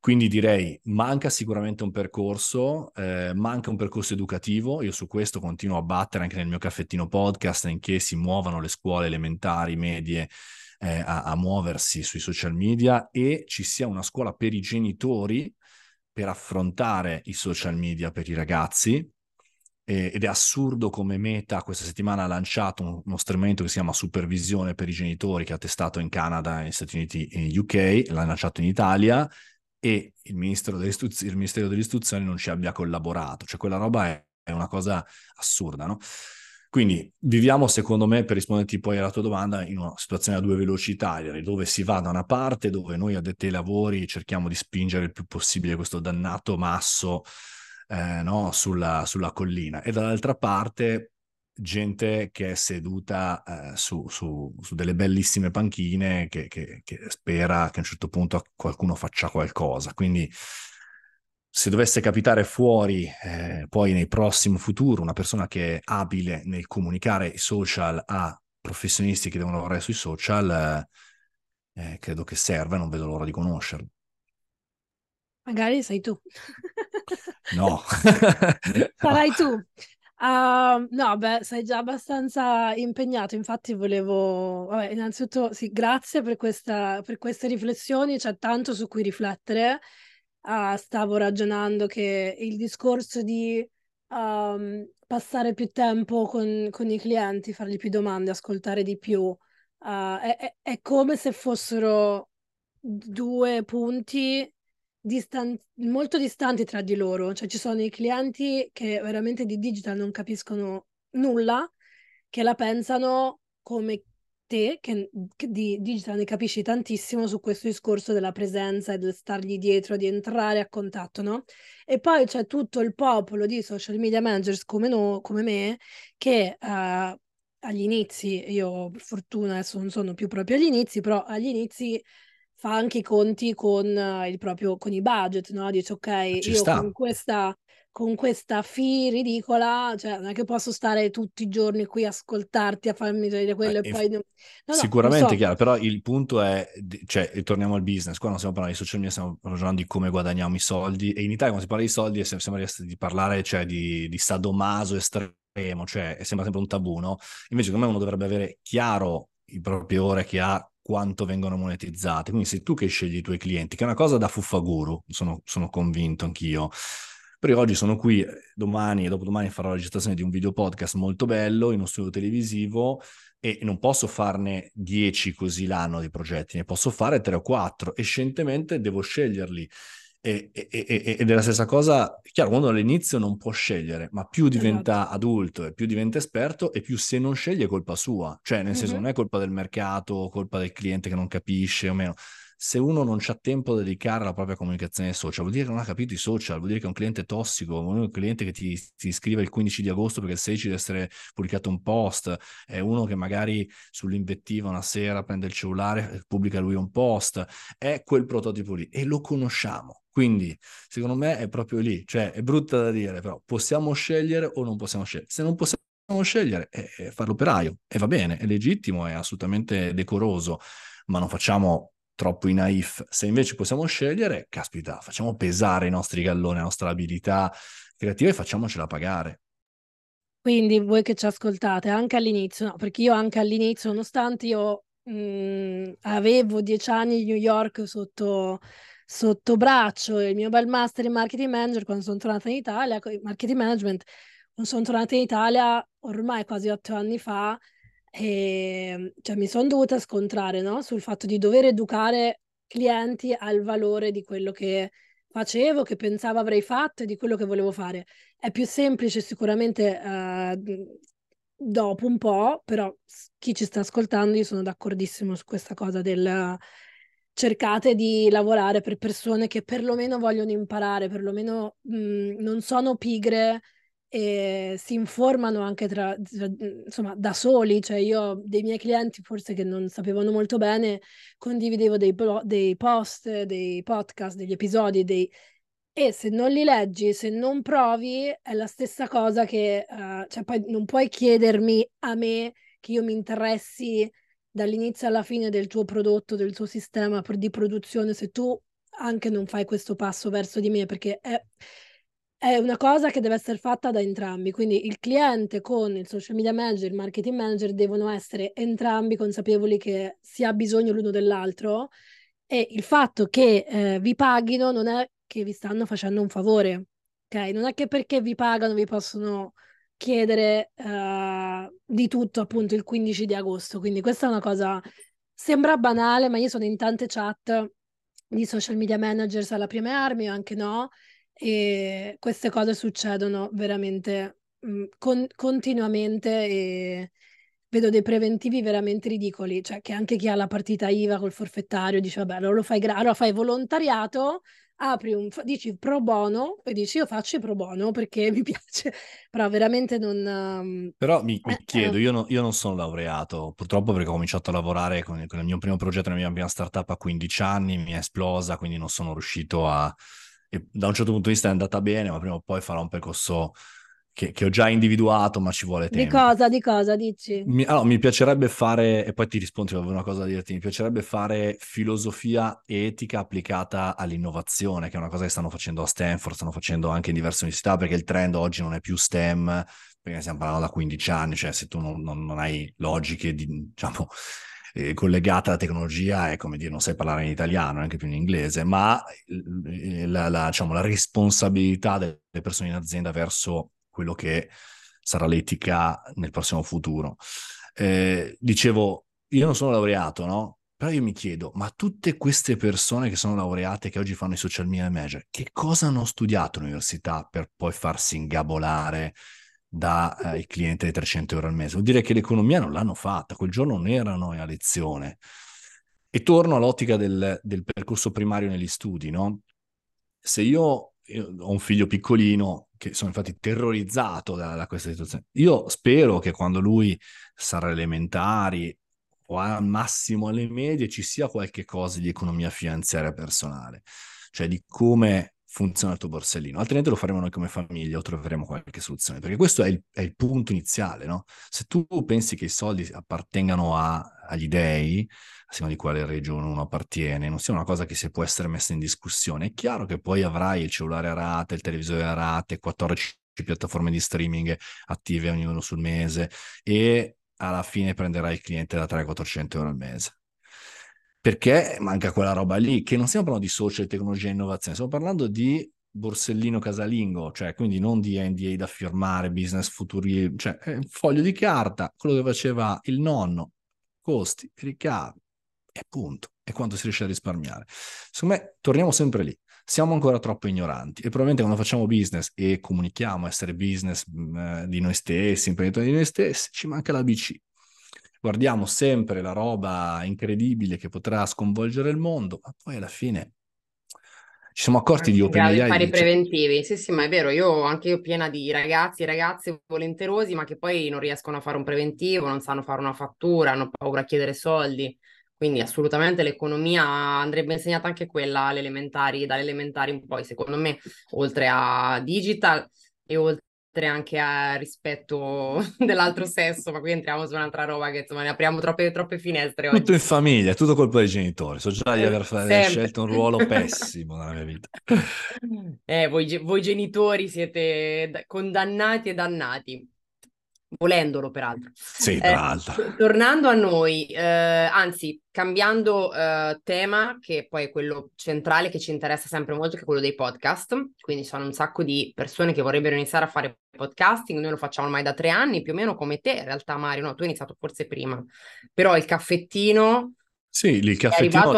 Quindi direi manca sicuramente un percorso, eh, manca un percorso educativo, io su questo continuo a battere anche nel mio caffettino podcast in che si muovano le scuole elementari, medie eh, a, a muoversi sui social media e ci sia una scuola per i genitori per affrontare i social media per i ragazzi, ed è assurdo come Meta questa settimana ha lanciato uno strumento che si chiama Supervisione per i genitori che ha testato in Canada, negli Stati Uniti e in UK, l'ha lanciato in Italia e il, Ministero il Ministero dell'Istruzione non ci abbia collaborato. Cioè quella roba è, è una cosa assurda, no? Quindi viviamo, secondo me, per risponderti poi alla tua domanda, in una situazione a due velocità, dove si va da una parte, dove noi addetti ai lavori cerchiamo di spingere il più possibile questo dannato masso eh, no, sulla, sulla collina, e dall'altra parte gente che è seduta eh, su, su, su, delle bellissime panchine che, che, che, spera che a un certo punto qualcuno faccia qualcosa. Quindi se dovesse capitare fuori eh, poi nel prossimo futuro una persona che è abile nel comunicare i social a professionisti che devono lavorare sui social, eh, credo che serva e non vedo l'ora di conoscerlo. Magari sei tu. no. Sarai tu. Uh, no, beh, sei già abbastanza impegnato, infatti volevo, vabbè, innanzitutto sì, grazie per questa, per queste riflessioni, c'è tanto su cui riflettere. Uh, stavo ragionando che il discorso di um, passare più tempo con, con, i clienti, fargli più domande, ascoltare di più, uh, è, è, è come se fossero due punti distan- molto distanti tra di loro, cioè ci sono i clienti che veramente di digital non capiscono nulla, che la pensano come te, che, che di digital ne capisci tantissimo su questo discorso della presenza e del stargli dietro, di entrare a contatto, no? E poi c'è tutto il popolo di social media managers come, no, come me che... Uh, agli inizi, io per fortuna adesso non sono più proprio agli inizi, però agli inizi fa anche i conti con il proprio con i budget, no? Dice ok, Ci io sta. con questa con questa fee ridicola, cioè non è che posso stare tutti i giorni qui a ascoltarti, a farmi vedere quello Eh, e poi... No, no, Sicuramente so. chiaro, però il punto è, cioè, torniamo al business, qua non stiamo parlando di social media, stiamo ragionando di come guadagniamo i soldi e in Italia quando si parla di soldi sem- sembra di, di parlare cioè, di, di sadomaso estremo, cioè sembra sempre un tabù, no? Invece secondo me uno dovrebbe avere chiaro il proprio ore che ha quanto vengono monetizzate, quindi sei tu che scegli i tuoi clienti, che è una cosa da fuffaguru, sono, sono convinto anch'io. Però oggi sono qui, eh, domani e dopodomani farò la registrazione di un video podcast molto bello in uno studio televisivo e non posso farne 10 così l'anno di progetti, ne posso fare 3 o 4 e scientemente devo sceglierli. E, e- e- ed è la stessa cosa, chiaro, quando all'inizio non può scegliere, ma più diventa Esatto. adulto e più diventa esperto e più se non sceglie è colpa sua, cioè nel senso Mhm. non è colpa del mercato, colpa del cliente che non capisce o meno. Se uno non c'ha tempo da dedicare alla propria comunicazione social, vuol dire che non ha capito i social, vuol dire che è un cliente tossico, un cliente che ti, ti scrive il 15 di agosto perché il 16 deve essere pubblicato un post, è uno che magari sull'invettiva una sera prende il cellulare e pubblica lui un post, è quel prototipo lì e lo conosciamo. Quindi, secondo me è proprio lì, cioè è brutta da dire, però possiamo scegliere o non possiamo scegliere. Se non possiamo scegliere, è, è fare l'operaio e va bene, è legittimo, è assolutamente decoroso, ma non facciamo troppo i naif. Se invece possiamo scegliere, caspita, facciamo pesare i nostri galloni, la nostra abilità creativa e facciamocela pagare. Quindi voi che ci ascoltate, anche all'inizio, no, perché io anche all'inizio, nonostante io mh, avevo dieci anni di New York sotto, sotto braccio il mio bel master in marketing manager, quando sono tornata in Italia, marketing management, quando sono tornata in Italia ormai quasi otto anni fa, e, cioè, mi sono dovuta scontrare, no, sul fatto di dover educare clienti al valore di quello che facevo, che pensavo avrei fatto e di quello che volevo fare. È più semplice sicuramente eh, dopo un po', però chi ci sta ascoltando, io sono d'accordissimo su questa cosa del cercate di lavorare per persone che perlomeno vogliono imparare, perlomeno mh, non sono pigre e si informano anche tra, insomma, da soli. Cioè io dei miei clienti forse che non sapevano molto bene, condividevo dei, blo- dei post, dei podcast, degli episodi, dei e se non li leggi, se non provi, è la stessa cosa che, eh, cioè poi non puoi chiedermi a me che io mi interessi dall'inizio alla fine del tuo prodotto, del tuo sistema di produzione, se tu anche non fai questo passo verso di me, perché è, è una cosa che deve essere fatta da entrambi. Quindi il cliente con il social media manager, il marketing manager devono essere entrambi consapevoli che si ha bisogno l'uno dell'altro e il fatto che eh, vi paghino non è che vi stanno facendo un favore, ok? Non è che perché vi pagano vi possono chiedere eh, di tutto appunto il 15 di agosto. Quindi questa è una cosa, sembra banale, ma io sono in tante chat di social media managers alla prima armi o anche no, e queste cose succedono veramente mh, con- continuamente e vedo dei preventivi veramente ridicoli, cioè che anche chi ha la partita IVA col forfettario dice vabbè, allora lo fai, gra- allora fai volontariato, apri un, dici pro bono e dici io faccio pro bono perché mi piace, però veramente non... um, Però mi, mi eh, chiedo, eh, io, no- io non sono laureato, purtroppo perché ho cominciato a lavorare con, con il mio primo progetto, la mia prima startup a 15 anni, mi è esplosa, quindi non sono riuscito a... da un certo punto di vista è andata bene, ma prima o poi farò un percorso che, che ho già individuato, ma ci vuole di tempo. cosa, di cosa dici? Mi, allora, mi piacerebbe fare, e poi ti rispondo, avevo una cosa da dirti, mi piacerebbe fare filosofia etica applicata all'innovazione, che è una cosa che stanno facendo a Stanford, stanno facendo anche in diverse università, perché il trend oggi non è più STEM, perché stiamo parlando da 15 anni, cioè se tu non, non- non hai logiche, di, diciamo, eh, collegate alla tecnologia, è come dire, non sai parlare in italiano, neanche più in inglese, ma la, la, diciamo, la responsabilità delle persone in azienda verso quello che sarà l'etica nel prossimo futuro. Eh, dicevo, io non sono laureato, no? Però io mi chiedo, ma tutte queste persone che sono laureate, che oggi fanno i social media manager, che cosa hanno studiato all'università per poi farsi ingabolare dai clienti dei 300 euro al mese? Vuol dire che l'economia non l'hanno fatta, quel giorno non erano a lezione. E torno all'ottica del, del percorso primario negli studi, no? Se io, io ho un figlio piccolino che sono infatti terrorizzato da, da questa situazione, io spero che quando lui sarà elementari o al massimo alle medie ci sia qualche cosa di economia finanziaria personale, cioè di come funziona il tuo borsellino, altrimenti lo faremo noi come famiglia o troveremo qualche soluzione, perché questo è il, è il punto iniziale, no? Se tu pensi che i soldi appartengano a, agli dei, a seconda di quale regione uno appartiene, non sia una cosa che si può essere messa in discussione, è chiaro che poi avrai il cellulare a rate, il televisore a rate, 14 piattaforme di streaming attive ognuno sul mese e alla fine prenderai il cliente da 300-400 euro al mese perché manca quella roba lì, che non stiamo parlando di social, tecnologia e innovazione, stiamo parlando di borsellino casalingo, cioè quindi non di NDA da firmare, business futuri, cioè foglio di carta, quello che faceva il nonno, costi, ricavi, e punto, e quanto si riesce a risparmiare. Secondo me torniamo sempre lì, siamo ancora troppo ignoranti e probabilmente quando facciamo business e comunichiamo essere business eh, di noi stessi, imprenditori di noi stessi, ci manca l'ABC guardiamo sempre la roba incredibile che potrà sconvolgere il mondo, ma poi alla fine ci siamo accorti di OpenAI. Di fare i preventivi, sì, sì, ma è vero, io anche io piena di ragazzi e ragazze volenterosi, ma che poi non riescono a fare un preventivo, non sanno fare una fattura, hanno paura a chiedere soldi. Quindi assolutamente l'economia andrebbe insegnata anche quella alle elementari, dalle elementari in poi, secondo me, oltre a digital e oltre anche a rispetto dell'altro sesso, ma qui entriamo su un'altra roba che insomma ne apriamo troppe, troppe finestre oggi. Tutto in famiglia, tutto colpa dei genitori. So già di aver Sempre. scelto un ruolo pessimo nella mia vita. Eh, voi, voi genitori siete condannati e dannati volendolo peraltro. Sì, peraltro. Eh, tornando a noi, eh, anzi, cambiando eh, tema, che poi è quello centrale che ci interessa sempre molto, che è quello dei podcast. Quindi sono un sacco di persone che vorrebbero iniziare a fare podcasting, noi lo facciamo ormai da tre anni, più o meno come te, in realtà Mario, no, tu hai iniziato forse prima, però il caffettino... Sì, il caffettino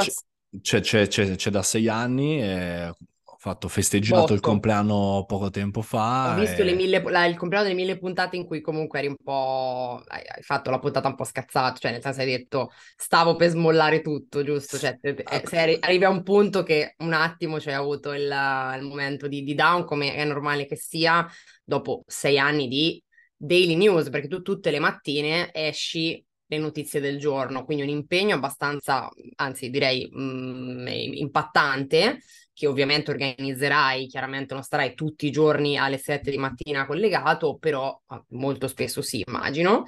c'è, c'è, c'è, c'è, da sei anni, eh, fatto festeggiato Botto. il compleanno poco tempo fa. Ho visto e... mille, la, il compleanno delle mille puntate in cui comunque eri un po'... hai, fatto la puntata un po' scazzata, cioè nel senso hai detto stavo per smollare tutto, giusto? Cioè eh, se arri- arrivi a un punto che un attimo c'è avuto il, il momento di, di down, come è normale che sia, dopo sei anni di daily news, perché tu tutte le mattine esci le notizie del giorno, quindi un impegno abbastanza, anzi direi mh, mm, impattante, che ovviamente organizzerai, chiaramente non starai tutti i giorni alle 7 di mattina collegato, però ah, molto spesso sì, immagino.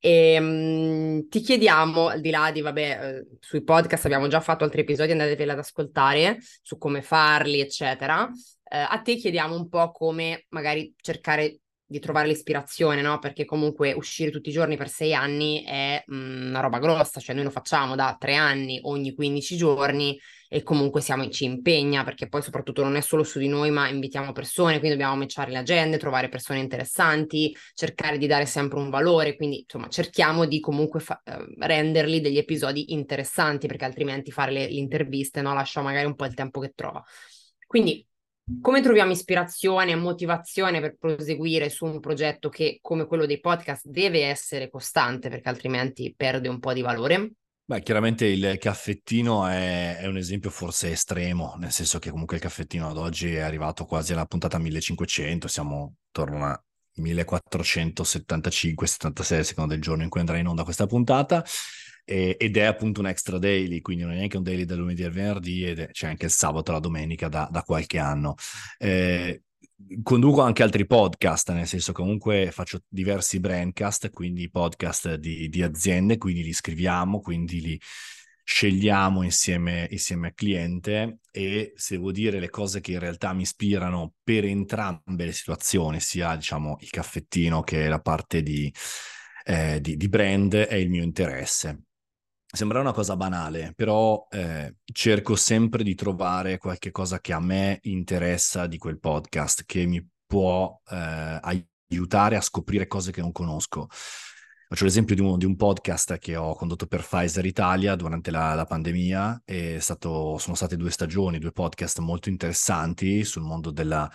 E, ehm, mh, ti chiediamo, al di là di, vabbè, eh, sui podcast abbiamo già fatto altri episodi, andateveli ad ascoltare su come farli, eccetera. Eh, a te chiediamo un po' come magari cercare di trovare l'ispirazione, no? Perché comunque uscire tutti i giorni per sei anni è mh, mm, una roba grossa, cioè noi lo facciamo da tre anni ogni 15 giorni e comunque siamo, ci impegna perché poi soprattutto non è solo su di noi ma invitiamo persone, quindi dobbiamo matchare le agende, trovare persone interessanti, cercare di dare sempre un valore, quindi insomma cerchiamo di comunque fa- eh, renderli degli episodi interessanti perché altrimenti fare le, le interviste no? lascia magari un po' il tempo che trova. Quindi come troviamo ispirazione e motivazione per proseguire su un progetto che, come quello dei podcast, deve essere costante perché altrimenti perde un po' di valore? Beh, chiaramente il caffettino è, è, un esempio forse estremo, nel senso che comunque il caffettino ad oggi è arrivato quasi alla puntata 1500, siamo attorno a 1475-76 secondo del giorno in cui andrà in onda questa puntata e, ed è appunto un extra daily, quindi non è neanche un daily dal lunedì al venerdì, ed è, c'è anche il sabato e la domenica da, da qualche anno. Eh, conduco anche altri podcast, nel senso comunque faccio diversi brandcast, quindi podcast di, di aziende, quindi li scriviamo, quindi li scegliamo insieme, insieme al cliente e se devo dire le cose che in realtà mi ispirano per entrambe le situazioni, sia diciamo il caffettino che la parte di, eh, di, di brand, è il mio interesse. Sembra una cosa banale, però eh, cerco sempre di trovare qualche cosa che a me interessa di quel podcast, che mi può eh, aiutare a scoprire cose che non conosco. Faccio l'esempio di un, di un, podcast che ho condotto per Pfizer Italia durante la, la pandemia. Stato, sono state due stagioni, due podcast molto interessanti sul mondo della,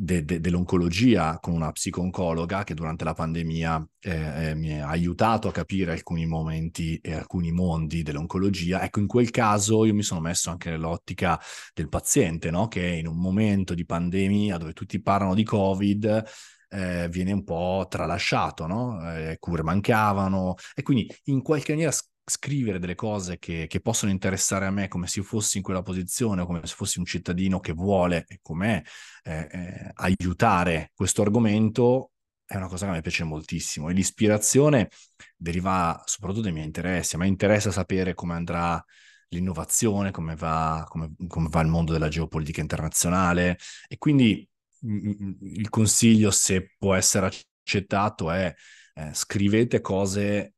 de, de, dell'oncologia con una psico-oncologa che durante la pandemia eh, eh, mi ha aiutato a capire alcuni momenti e alcuni mondi dell'oncologia. Ecco, in quel caso io mi sono messo anche nell'ottica del paziente, no? che in un momento di pandemia dove tutti parlano di Covid, eh, viene un po' tralasciato, no? eh, cure mancavano e quindi in qualche maniera scrivere delle cose che, che, possono interessare a me come se io fossi in quella posizione o come se fossi un cittadino che vuole, come eh, eh, aiutare questo argomento, è una cosa che mi piace moltissimo. E l'ispirazione deriva soprattutto dai miei interessi. A me interessa sapere come andrà l'innovazione, come va, come, come va il mondo della geopolitica internazionale e quindi il consiglio, se può essere accettato, è eh, scrivete cose,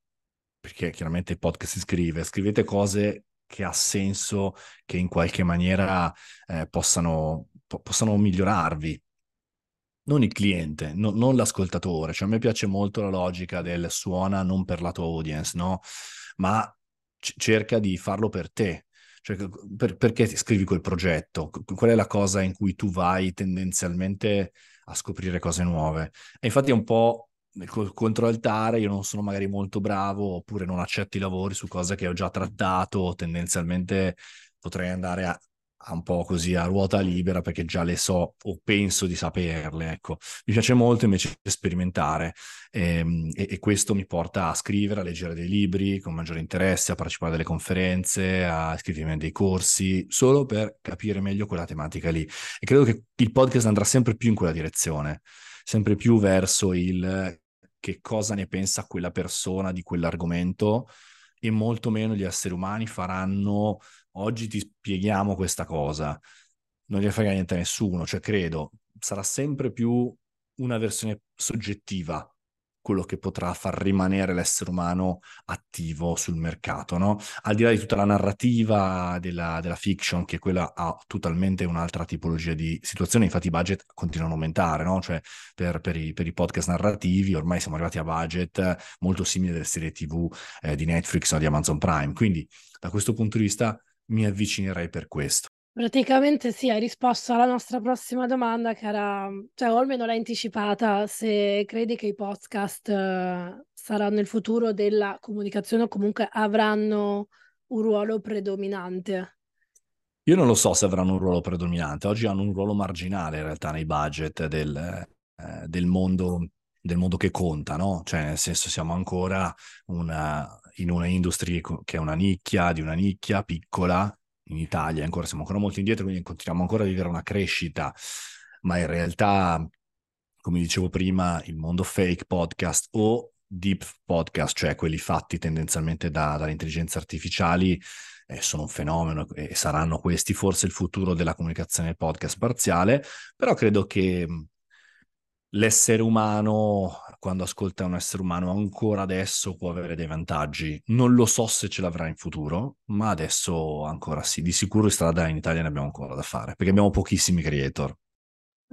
perché chiaramente il podcast si scrive, scrivete cose che ha senso, che in qualche maniera eh, possano, po- possano migliorarvi. Non il cliente, no, non l'ascoltatore. Cioè, a me piace molto la logica del suona non per la tua audience, no? Ma c- cerca di farlo per te. Cioè, per, perché scrivi quel progetto? Qual è la cosa in cui tu vai tendenzialmente a scoprire cose nuove? E infatti è un po' contro altare io non sono magari molto bravo oppure non accetto i lavori su cose che ho già trattato, tendenzialmente potrei andare a, un po' così a ruota libera perché già le so o penso di saperle. Ecco. Mi piace molto invece sperimentare e, ehm, e, e, questo mi porta a scrivere, a leggere dei libri con maggiore interesse, a partecipare a delle conferenze, a iscrivermi a dei corsi, solo per capire meglio quella tematica lì. E credo che il podcast andrà sempre più in quella direzione, sempre più verso il che cosa ne pensa quella persona di quell'argomento e molto meno gli esseri umani faranno oggi ti spieghiamo questa cosa, non gli frega niente a nessuno, cioè credo sarà sempre più una versione soggettiva quello che potrà far rimanere l'essere umano attivo sul mercato, no? Al di là di tutta la narrativa della, della, fiction, che quella ha totalmente un'altra tipologia di situazione, infatti i budget continuano a aumentare, no? Cioè per, per, i, per i, podcast narrativi ormai siamo arrivati a budget molto simili alle serie TV eh, di Netflix o di Amazon Prime, quindi da questo punto di vista mi avvicinerei per questo. Praticamente sì, hai risposto alla nostra prossima domanda che era, cioè o almeno l'hai anticipata, se credi che i podcast uh, saranno il futuro della comunicazione o comunque avranno un ruolo predominante. Io non lo so se avranno un ruolo predominante, oggi hanno un ruolo marginale in realtà nei budget del, eh, del, mondo, del mondo, che conta, no? Cioè nel senso siamo ancora una, in una industria che è una nicchia, di una nicchia piccola, in Italia, ancora siamo ancora molto indietro, quindi continuiamo ancora a vivere una crescita, ma in realtà, come dicevo prima, il mondo fake podcast o deep podcast, cioè quelli fatti tendenzialmente da, dalle intelligenze artificiali, eh, sono un fenomeno e saranno questi forse il futuro della comunicazione podcast parziale, però credo che l'essere umano, quando ascolta un essere umano, ancora adesso può avere dei vantaggi. Non lo so se ce l'avrà in futuro, ma adesso ancora sì. Di sicuro in strada in Italia ne abbiamo ancora da fare, perché abbiamo pochissimi creator.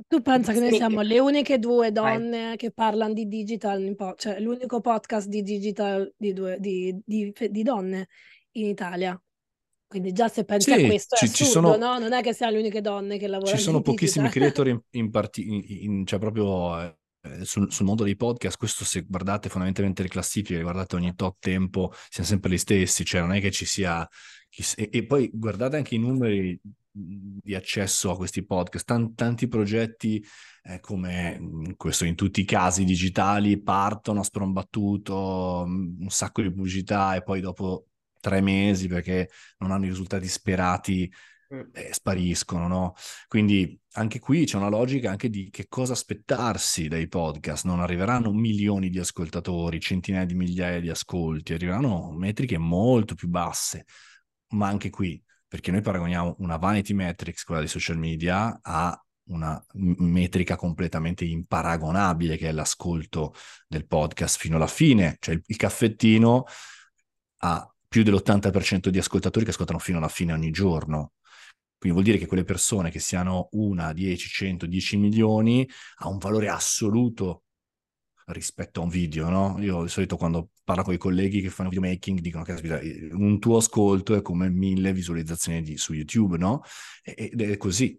Tu pensa che noi siamo le uniche due donne Vai. che parlano di digital, cioè l'unico podcast di digital di, due, di, di, di donne in Italia. Quindi già se pensi sì, a questo ci, assurdo, sono, no? Non è che siamo le uniche donne che lavorano Ci sono pochissimi creator in, in, parti, in, in cioè proprio eh, sul, sul, mondo dei podcast, questo se guardate fondamentalmente le classifiche, guardate ogni tot tempo, siamo sempre gli stessi, cioè non è che ci sia... E, e poi guardate anche i numeri di accesso a questi podcast, Tant, tanti progetti eh, come questo in tutti i casi digitali partono a sprombattuto, un sacco di pubblicità e poi dopo tre mesi perché non hanno i risultati sperati eh, spariscono, no? Quindi anche qui c'è una logica anche di che cosa aspettarsi dai podcast. Non arriveranno milioni di ascoltatori, centinaia di migliaia di ascolti, arriveranno metriche molto più basse. Ma anche qui, perché noi paragoniamo una vanity metrics, quella dei social media, a una metrica completamente imparagonabile che è l'ascolto del podcast fino alla fine, cioè il, il caffettino ha più dell'80% di ascoltatori che ascoltano fino alla fine ogni giorno. Quindi vuol dire che quelle persone che siano una, 10, 100, 10 milioni ha un valore assoluto rispetto a un video, no? Io di solito quando parlo con i colleghi che fanno videomaking dicono che un tuo ascolto è come mille visualizzazioni di, su YouTube, no? Ed è così.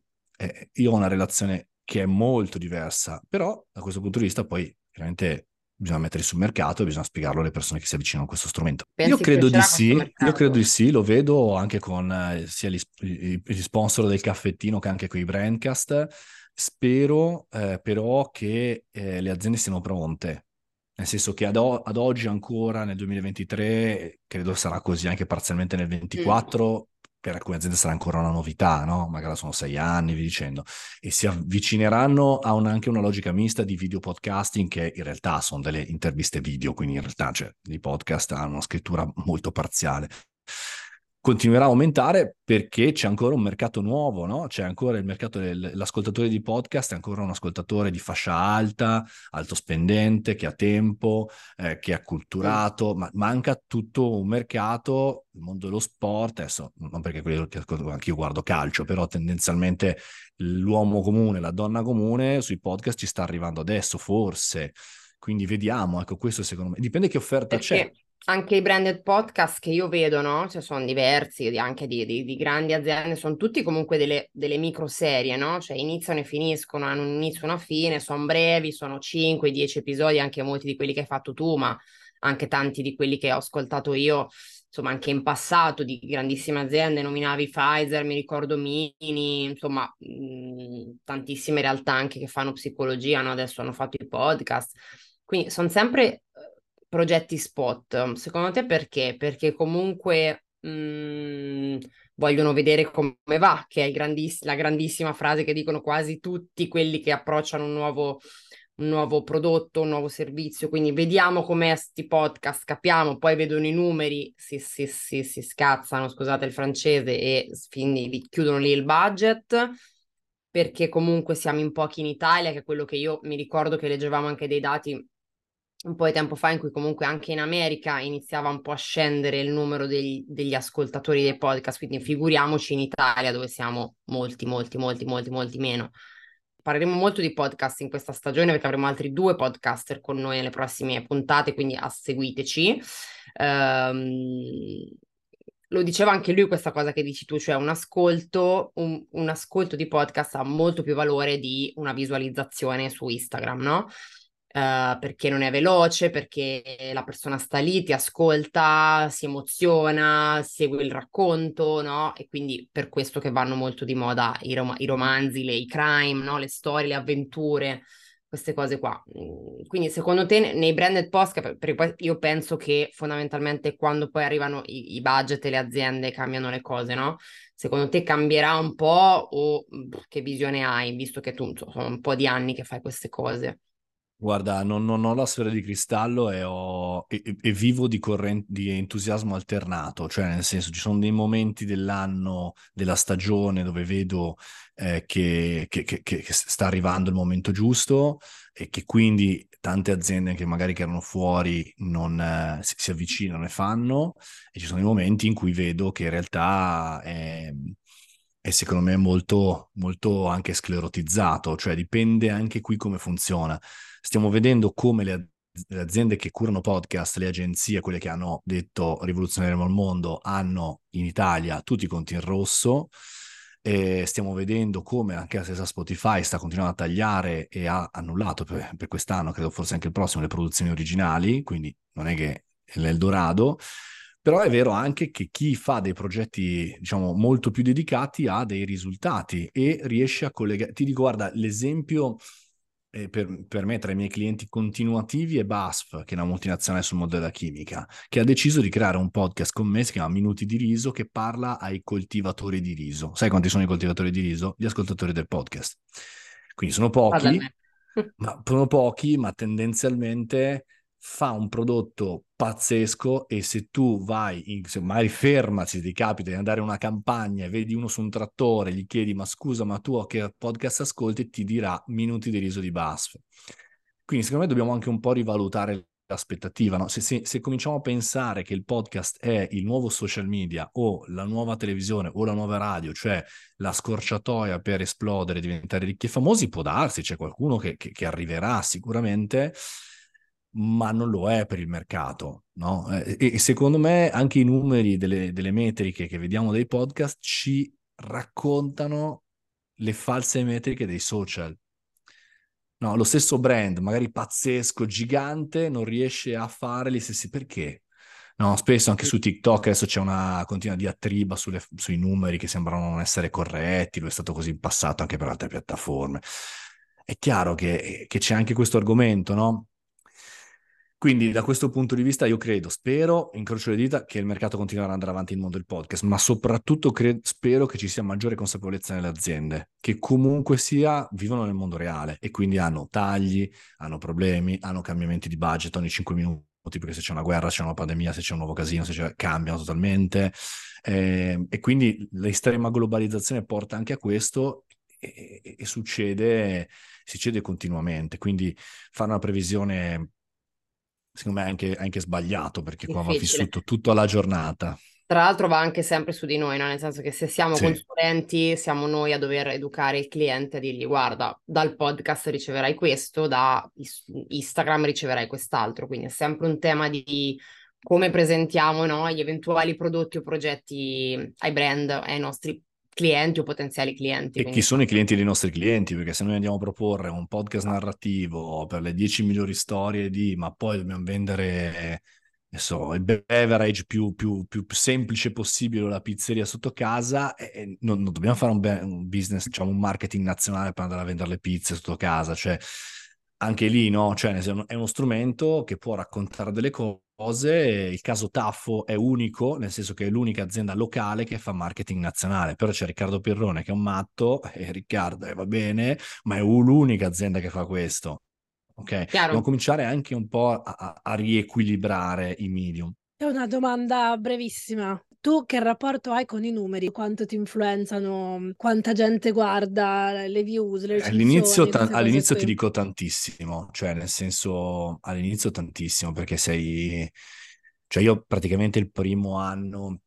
io ho una relazione che è molto diversa, però da questo punto di vista poi chiaramente bisogna mettere sul mercato e bisogna spiegarlo alle persone che si avvicinano a questo strumento. Pensi io credo di sì, io credo di sì, lo vedo anche con eh, sia gli, gli, sponsor del caffettino che anche con i brandcast. Spero eh, però che eh, le aziende siano pronte nel senso che ad, o- ad oggi ancora nel 2023, credo sarà così anche parzialmente nel 2024, mm. Per alcune aziende sarà ancora una novità, no? Magari sono sei anni, vi dicendo, e si avvicineranno a un, anche una logica mista di video podcasting che in realtà sono delle interviste video, quindi in realtà cioè, i podcast hanno una scrittura molto parziale continuerà a aumentare perché c'è ancora un mercato nuovo, no? C'è ancora il mercato dell'ascoltatore di podcast, è ancora un ascoltatore di fascia alta, alto spendente, che ha tempo, eh, che è acculturato, ma manca tutto un mercato, il mondo dello sport, adesso non perché quello che anche io guardo calcio, però tendenzialmente l'uomo comune, la donna comune sui podcast ci sta arrivando adesso, forse. Quindi vediamo, ecco, questo secondo me dipende che offerta perché? c'è anche i branded podcast che io vedo, no? Cioè sono diversi, anche di, di, di grandi aziende, sono tutti comunque delle, delle micro serie, no? Cioè iniziano e finiscono, hanno un inizio e una fine, sono brevi, sono 5-10 episodi, anche molti di quelli che hai fatto tu, ma anche tanti di quelli che ho ascoltato io, insomma anche in passato di grandissime aziende, nominavi Pfizer, mi ricordo Mini, insomma mh, tantissime realtà anche che fanno psicologia, no? Adesso hanno fatto i podcast. Quindi sono sempre progetti spot. Secondo te perché? Perché comunque mh, mhmm, vogliono vedere come va, che è grandiss- la grandissima frase che dicono quasi tutti quelli che approcciano un nuovo, un nuovo prodotto, un nuovo servizio. Quindi vediamo com'è sti podcast, capiamo, poi vedono i numeri, si, si, si, si scazzano, scusate il francese, e quindi chiudono lì il budget perché comunque siamo in pochi in Italia, che è quello che io mi ricordo che leggevamo anche dei dati un po' di tempo fa in cui comunque anche in America iniziava un po' a scendere il numero degli, degli, ascoltatori dei podcast, quindi figuriamoci in Italia dove siamo molti, molti, molti, molti, molti meno. Parleremo molto di podcast in questa stagione perché avremo altri due podcaster con noi nelle prossime puntate, quindi seguiteci. Um, lo diceva anche lui questa cosa che dici tu, cioè un ascolto, un, un ascolto di podcast ha molto più valore di una visualizzazione su Instagram, no? Uh, perché non è veloce, perché la persona sta lì, ti ascolta, si emoziona, segue il racconto, no? E quindi per questo che vanno molto di moda i, rom- i romanzi, le, i crime, no? Le storie, le avventure, queste cose qua. Mm, quindi secondo te nei branded post, perché io penso che fondamentalmente quando poi arrivano i, i budget e le aziende cambiano le cose, no? Secondo te cambierà un po' o che visione hai, visto che tu sono un po' di anni che fai queste cose? Guarda, non, non, ho la sfera di cristallo e, ho, e, e vivo di, corrent- di, entusiasmo alternato, cioè nel senso ci sono dei momenti dell'anno, della stagione dove vedo eh, che, che, che, che, sta arrivando il momento giusto e che quindi tante aziende che magari che erano fuori non, eh, si, si, avvicinano e fanno e ci sono dei momenti in cui vedo che in realtà è, è secondo me molto, molto anche sclerotizzato, cioè dipende anche qui come funziona stiamo vedendo come le, le aziende che curano podcast, le agenzie, quelle che hanno detto rivoluzioneremo il mondo, hanno in Italia tutti i conti in rosso. E stiamo vedendo come anche la stessa Spotify sta continuando a tagliare e ha annullato per, per quest'anno, credo forse anche il prossimo, le produzioni originali, quindi non è che è l'Eldorado. Però è vero anche che chi fa dei progetti, diciamo, molto più dedicati ha dei risultati e riesce a collegare. Ti dico, guarda, l'esempio per, per, me tra i miei clienti continuativi è BASF, che è una multinazionale sul mondo della chimica, che ha deciso di creare un podcast con me, si chiama Minuti di riso, che parla ai coltivatori di riso. Sai quanti sono i coltivatori di riso? Gli ascoltatori del podcast. Quindi sono pochi, ma, sono pochi, ma tendenzialmente fa un prodotto pazzesco e se tu vai, in, fermaci, ti capita di andare in una campagna e vedi uno su un trattore, gli chiedi ma scusa ma tu a che podcast ascolti, ti dirà minuti di riso di BASF. Quindi secondo me dobbiamo anche un po' rivalutare l'aspettativa, no? se, se, se, cominciamo a pensare che il podcast è il nuovo social media o la nuova televisione o la nuova radio, cioè la scorciatoia per esplodere, diventare ricchi e famosi, può darsi, c'è qualcuno che, che, che arriverà sicuramente, ma non lo è per il mercato. No? E, e, secondo me anche i numeri delle, delle metriche che vediamo dei podcast ci raccontano le false metriche dei social. No, lo stesso brand, magari pazzesco, gigante, non riesce a fare gli stessi perché? No, spesso anche su TikTok adesso c'è una continua diatriba sulle, sui numeri che sembrano non essere corretti, lo è stato così in passato anche per altre piattaforme. È chiaro che, che c'è anche questo argomento, no? Quindi da questo punto di vista io credo, spero, incrocio le dita, che il mercato continuerà ad andare avanti nel mondo del podcast, ma soprattutto cre- spero che ci sia maggiore consapevolezza nelle aziende, che comunque sia vivono nel mondo reale e quindi hanno tagli, hanno problemi, hanno cambiamenti di budget ogni 5 minuti, perché se c'è una guerra, c'è una pandemia, se c'è un nuovo casino, se c'è... cambiano totalmente. Eh, e quindi l'estrema globalizzazione porta anche a questo e, e, e succede, succede continuamente. Quindi fare una previsione secondo me è anche, anche sbagliato perché qua va vissuto tutto alla giornata. Tra l'altro va anche sempre su di noi, no? nel senso che se siamo sì. consulenti siamo noi a dover educare il cliente a dirgli guarda, dal podcast riceverai questo, da Instagram riceverai quest'altro, quindi è sempre un tema di come presentiamo no? gli eventuali prodotti o progetti ai brand, ai nostri clienti o potenziali clienti. E quindi... chi sono i clienti dei nostri clienti? Perché se noi andiamo a proporre un podcast narrativo per le 10 migliori storie di, ma poi dobbiamo vendere so, il beverage più, più, più, semplice possibile, la pizzeria sotto casa, non, non dobbiamo fare un, be- un, business, diciamo un marketing nazionale per andare a vendere le pizze sotto casa, cioè anche lì no, cioè è uno strumento che può raccontare delle cose cose. Il caso Taffo è unico, nel senso che è l'unica azienda locale che fa marketing nazionale. Però c'è Riccardo Pirrone che è un matto, e Riccardo eh, va bene, ma è l'unica azienda che fa questo. Ok? Chiaro. Dobbiamo cominciare anche un po' a, a riequilibrare i medium. È una domanda brevissima. Tu che rapporto hai con i numeri? Quanto ti influenzano? Quanta gente guarda le views, le All'inizio, ta- all'inizio ti dico tantissimo, cioè nel senso all'inizio tantissimo perché sei... Cioè io praticamente il primo anno,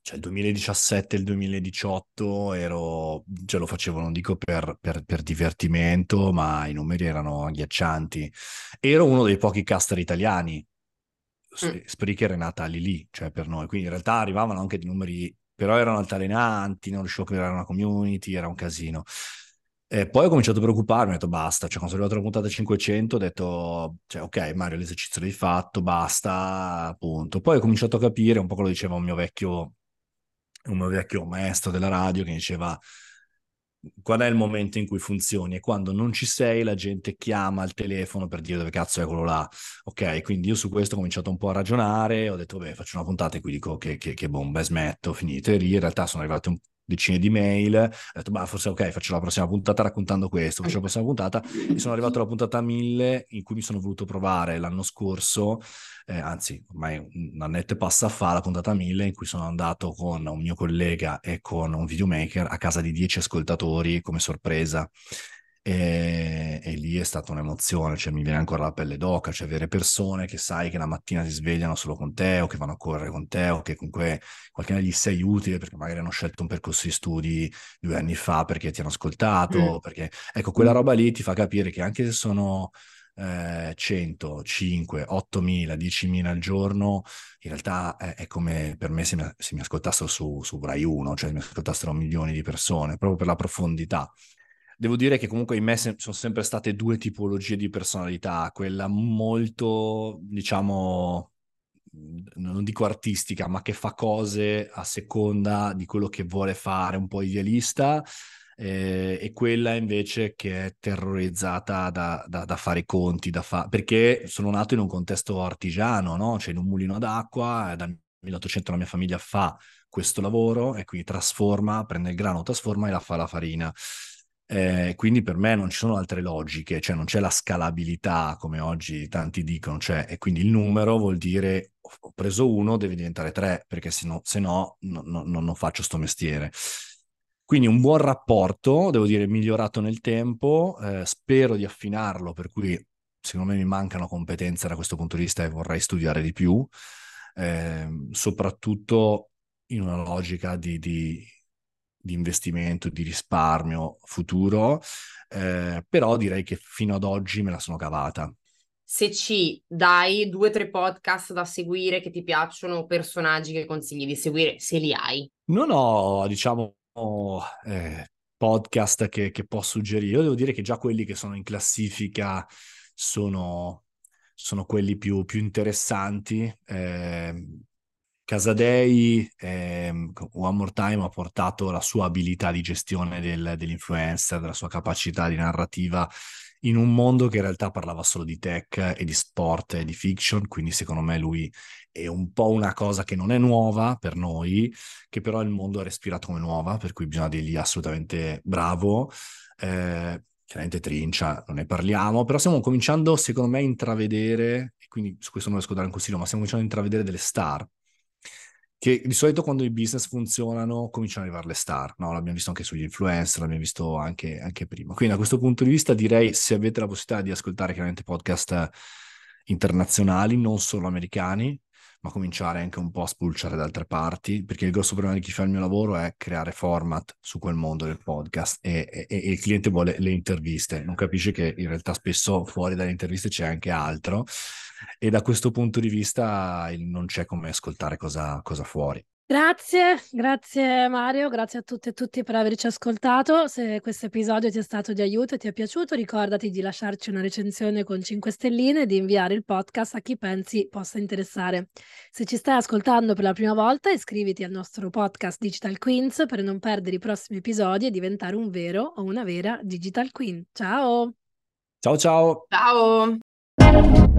cioè il 2017 e il 2018 ero, cioè lo facevo non dico per, per, per, divertimento, ma i numeri erano agghiaccianti. Ero uno dei pochi caster italiani, mm. Spreaker è nata lì lì, cioè per noi, quindi in realtà arrivavano anche di numeri, però erano altalenanti, non riuscivo a creare una community, era un casino. E poi ho cominciato a preoccuparmi, ho detto basta, cioè quando sono arrivato alla puntata 500 ho detto, cioè ok Mario l'esercizio l'hai fatto, basta, appunto. Poi ho cominciato a capire, un po' quello diceva un mio vecchio, un mio vecchio maestro della radio che diceva qual è il momento in cui funzioni? E quando non ci sei, la gente chiama al telefono per dire dove cazzo è quello là. Ok, quindi io su questo ho cominciato un po' a ragionare, ho detto, beh, faccio una puntata e qui dico che, che, che bomba, smetto, finite lì. In realtà sono arrivate un, decine di mail, ho detto, bah, forse ok, faccio la prossima puntata raccontando questo, faccio la prossima puntata. E sono arrivato alla puntata 1000 in cui mi sono voluto provare l'anno scorso, eh, anzi ormai un annetto e passa fa, la puntata 1000 in cui sono andato con un mio collega e con un videomaker a casa di 10 ascoltatori come sorpresa e, e, lì è stata un'emozione, cioè mi viene ancora la pelle d'oca, cioè avere persone che sai che la mattina si svegliano solo con te o che vanno a correre con te o che comunque qualcuno gli sei utile perché magari hanno scelto un percorso di studi due anni fa perché ti hanno ascoltato, mm. perché ecco quella roba lì ti fa capire che anche se sono eh, 100, 5, 8.000, 10.000 al giorno, in realtà è, è come per me se mi, se mi ascoltassero su, su Rai 1, cioè se mi ascoltassero milioni di persone, proprio per la profondità. Devo dire che comunque in me se- sono sempre state due tipologie di personalità, quella molto, diciamo, non dico artistica, ma che fa cose a seconda di quello che vuole fare, un po' idealista, eh, e quella invece che è terrorizzata da, da, da fare i conti, da fa- perché sono nato in un contesto artigiano, no? cioè in un mulino d'acqua, dal 1800 la mia famiglia fa questo lavoro e quindi trasforma, prende il grano, trasforma e la fa la farina. Eh, quindi per me non ci sono altre logiche, cioè non c'è la scalabilità come oggi tanti dicono, cioè, e quindi il numero vuol dire ho preso uno, deve diventare tre, perché se no, se no, no, no non faccio sto mestiere. Quindi un buon rapporto, devo dire, migliorato nel tempo, eh, spero di affinarlo, per cui secondo me mi mancano competenze da questo punto di vista e vorrei studiare di più, eh, soprattutto in una logica di, di di investimento, di risparmio futuro, eh, però direi che fino ad oggi me la sono cavata. Se ci dai due o tre podcast da seguire che ti piacciono, personaggi che consigli di seguire, se li hai. Non ho, diciamo, eh, podcast che, che posso suggerire. Io devo dire che già quelli che sono in classifica sono, sono quelli più, più interessanti. Eh, Casadei, ehm, One More Time, ha portato la sua abilità di gestione del, dell'influencer, della sua capacità di narrativa in un mondo che in realtà parlava solo di tech e di sport e di fiction, quindi secondo me lui è un po' una cosa che non è nuova per noi, che però il mondo ha respirato come nuova, per cui bisogna dirgli assolutamente bravo. Eh, chiaramente trincia, non ne parliamo, però stiamo cominciando secondo me a intravedere, e quindi su questo non riesco a dare un consiglio, ma stiamo cominciando a intravedere delle star che di solito quando i business funzionano cominciano ad arrivare le star, no? L'abbiamo visto anche sugli influencer, l'abbiamo visto anche, anche, prima. Quindi da questo punto di vista direi se avete la possibilità di ascoltare chiaramente podcast internazionali, non solo americani, ma cominciare anche un po' a spulciare da altre parti, perché il grosso problema di chi fa il mio lavoro è creare format su quel mondo del podcast e, e, e il cliente vuole le interviste, non capisce che in realtà spesso fuori dalle interviste c'è anche altro e da questo punto di vista non c'è come ascoltare cosa, cosa fuori. Grazie, grazie Mario, grazie a tutte e tutti per averci ascoltato. Se questo episodio ti è stato di aiuto e ti è piaciuto, ricordati di lasciarci una recensione con 5 stelline e di inviare il podcast a chi pensi possa interessare. Se ci stai ascoltando per la prima volta, iscriviti al nostro podcast Digital Queens per non perdere i prossimi episodi e diventare un vero o una vera Digital Queen. Ciao! Ciao ciao! Ciao!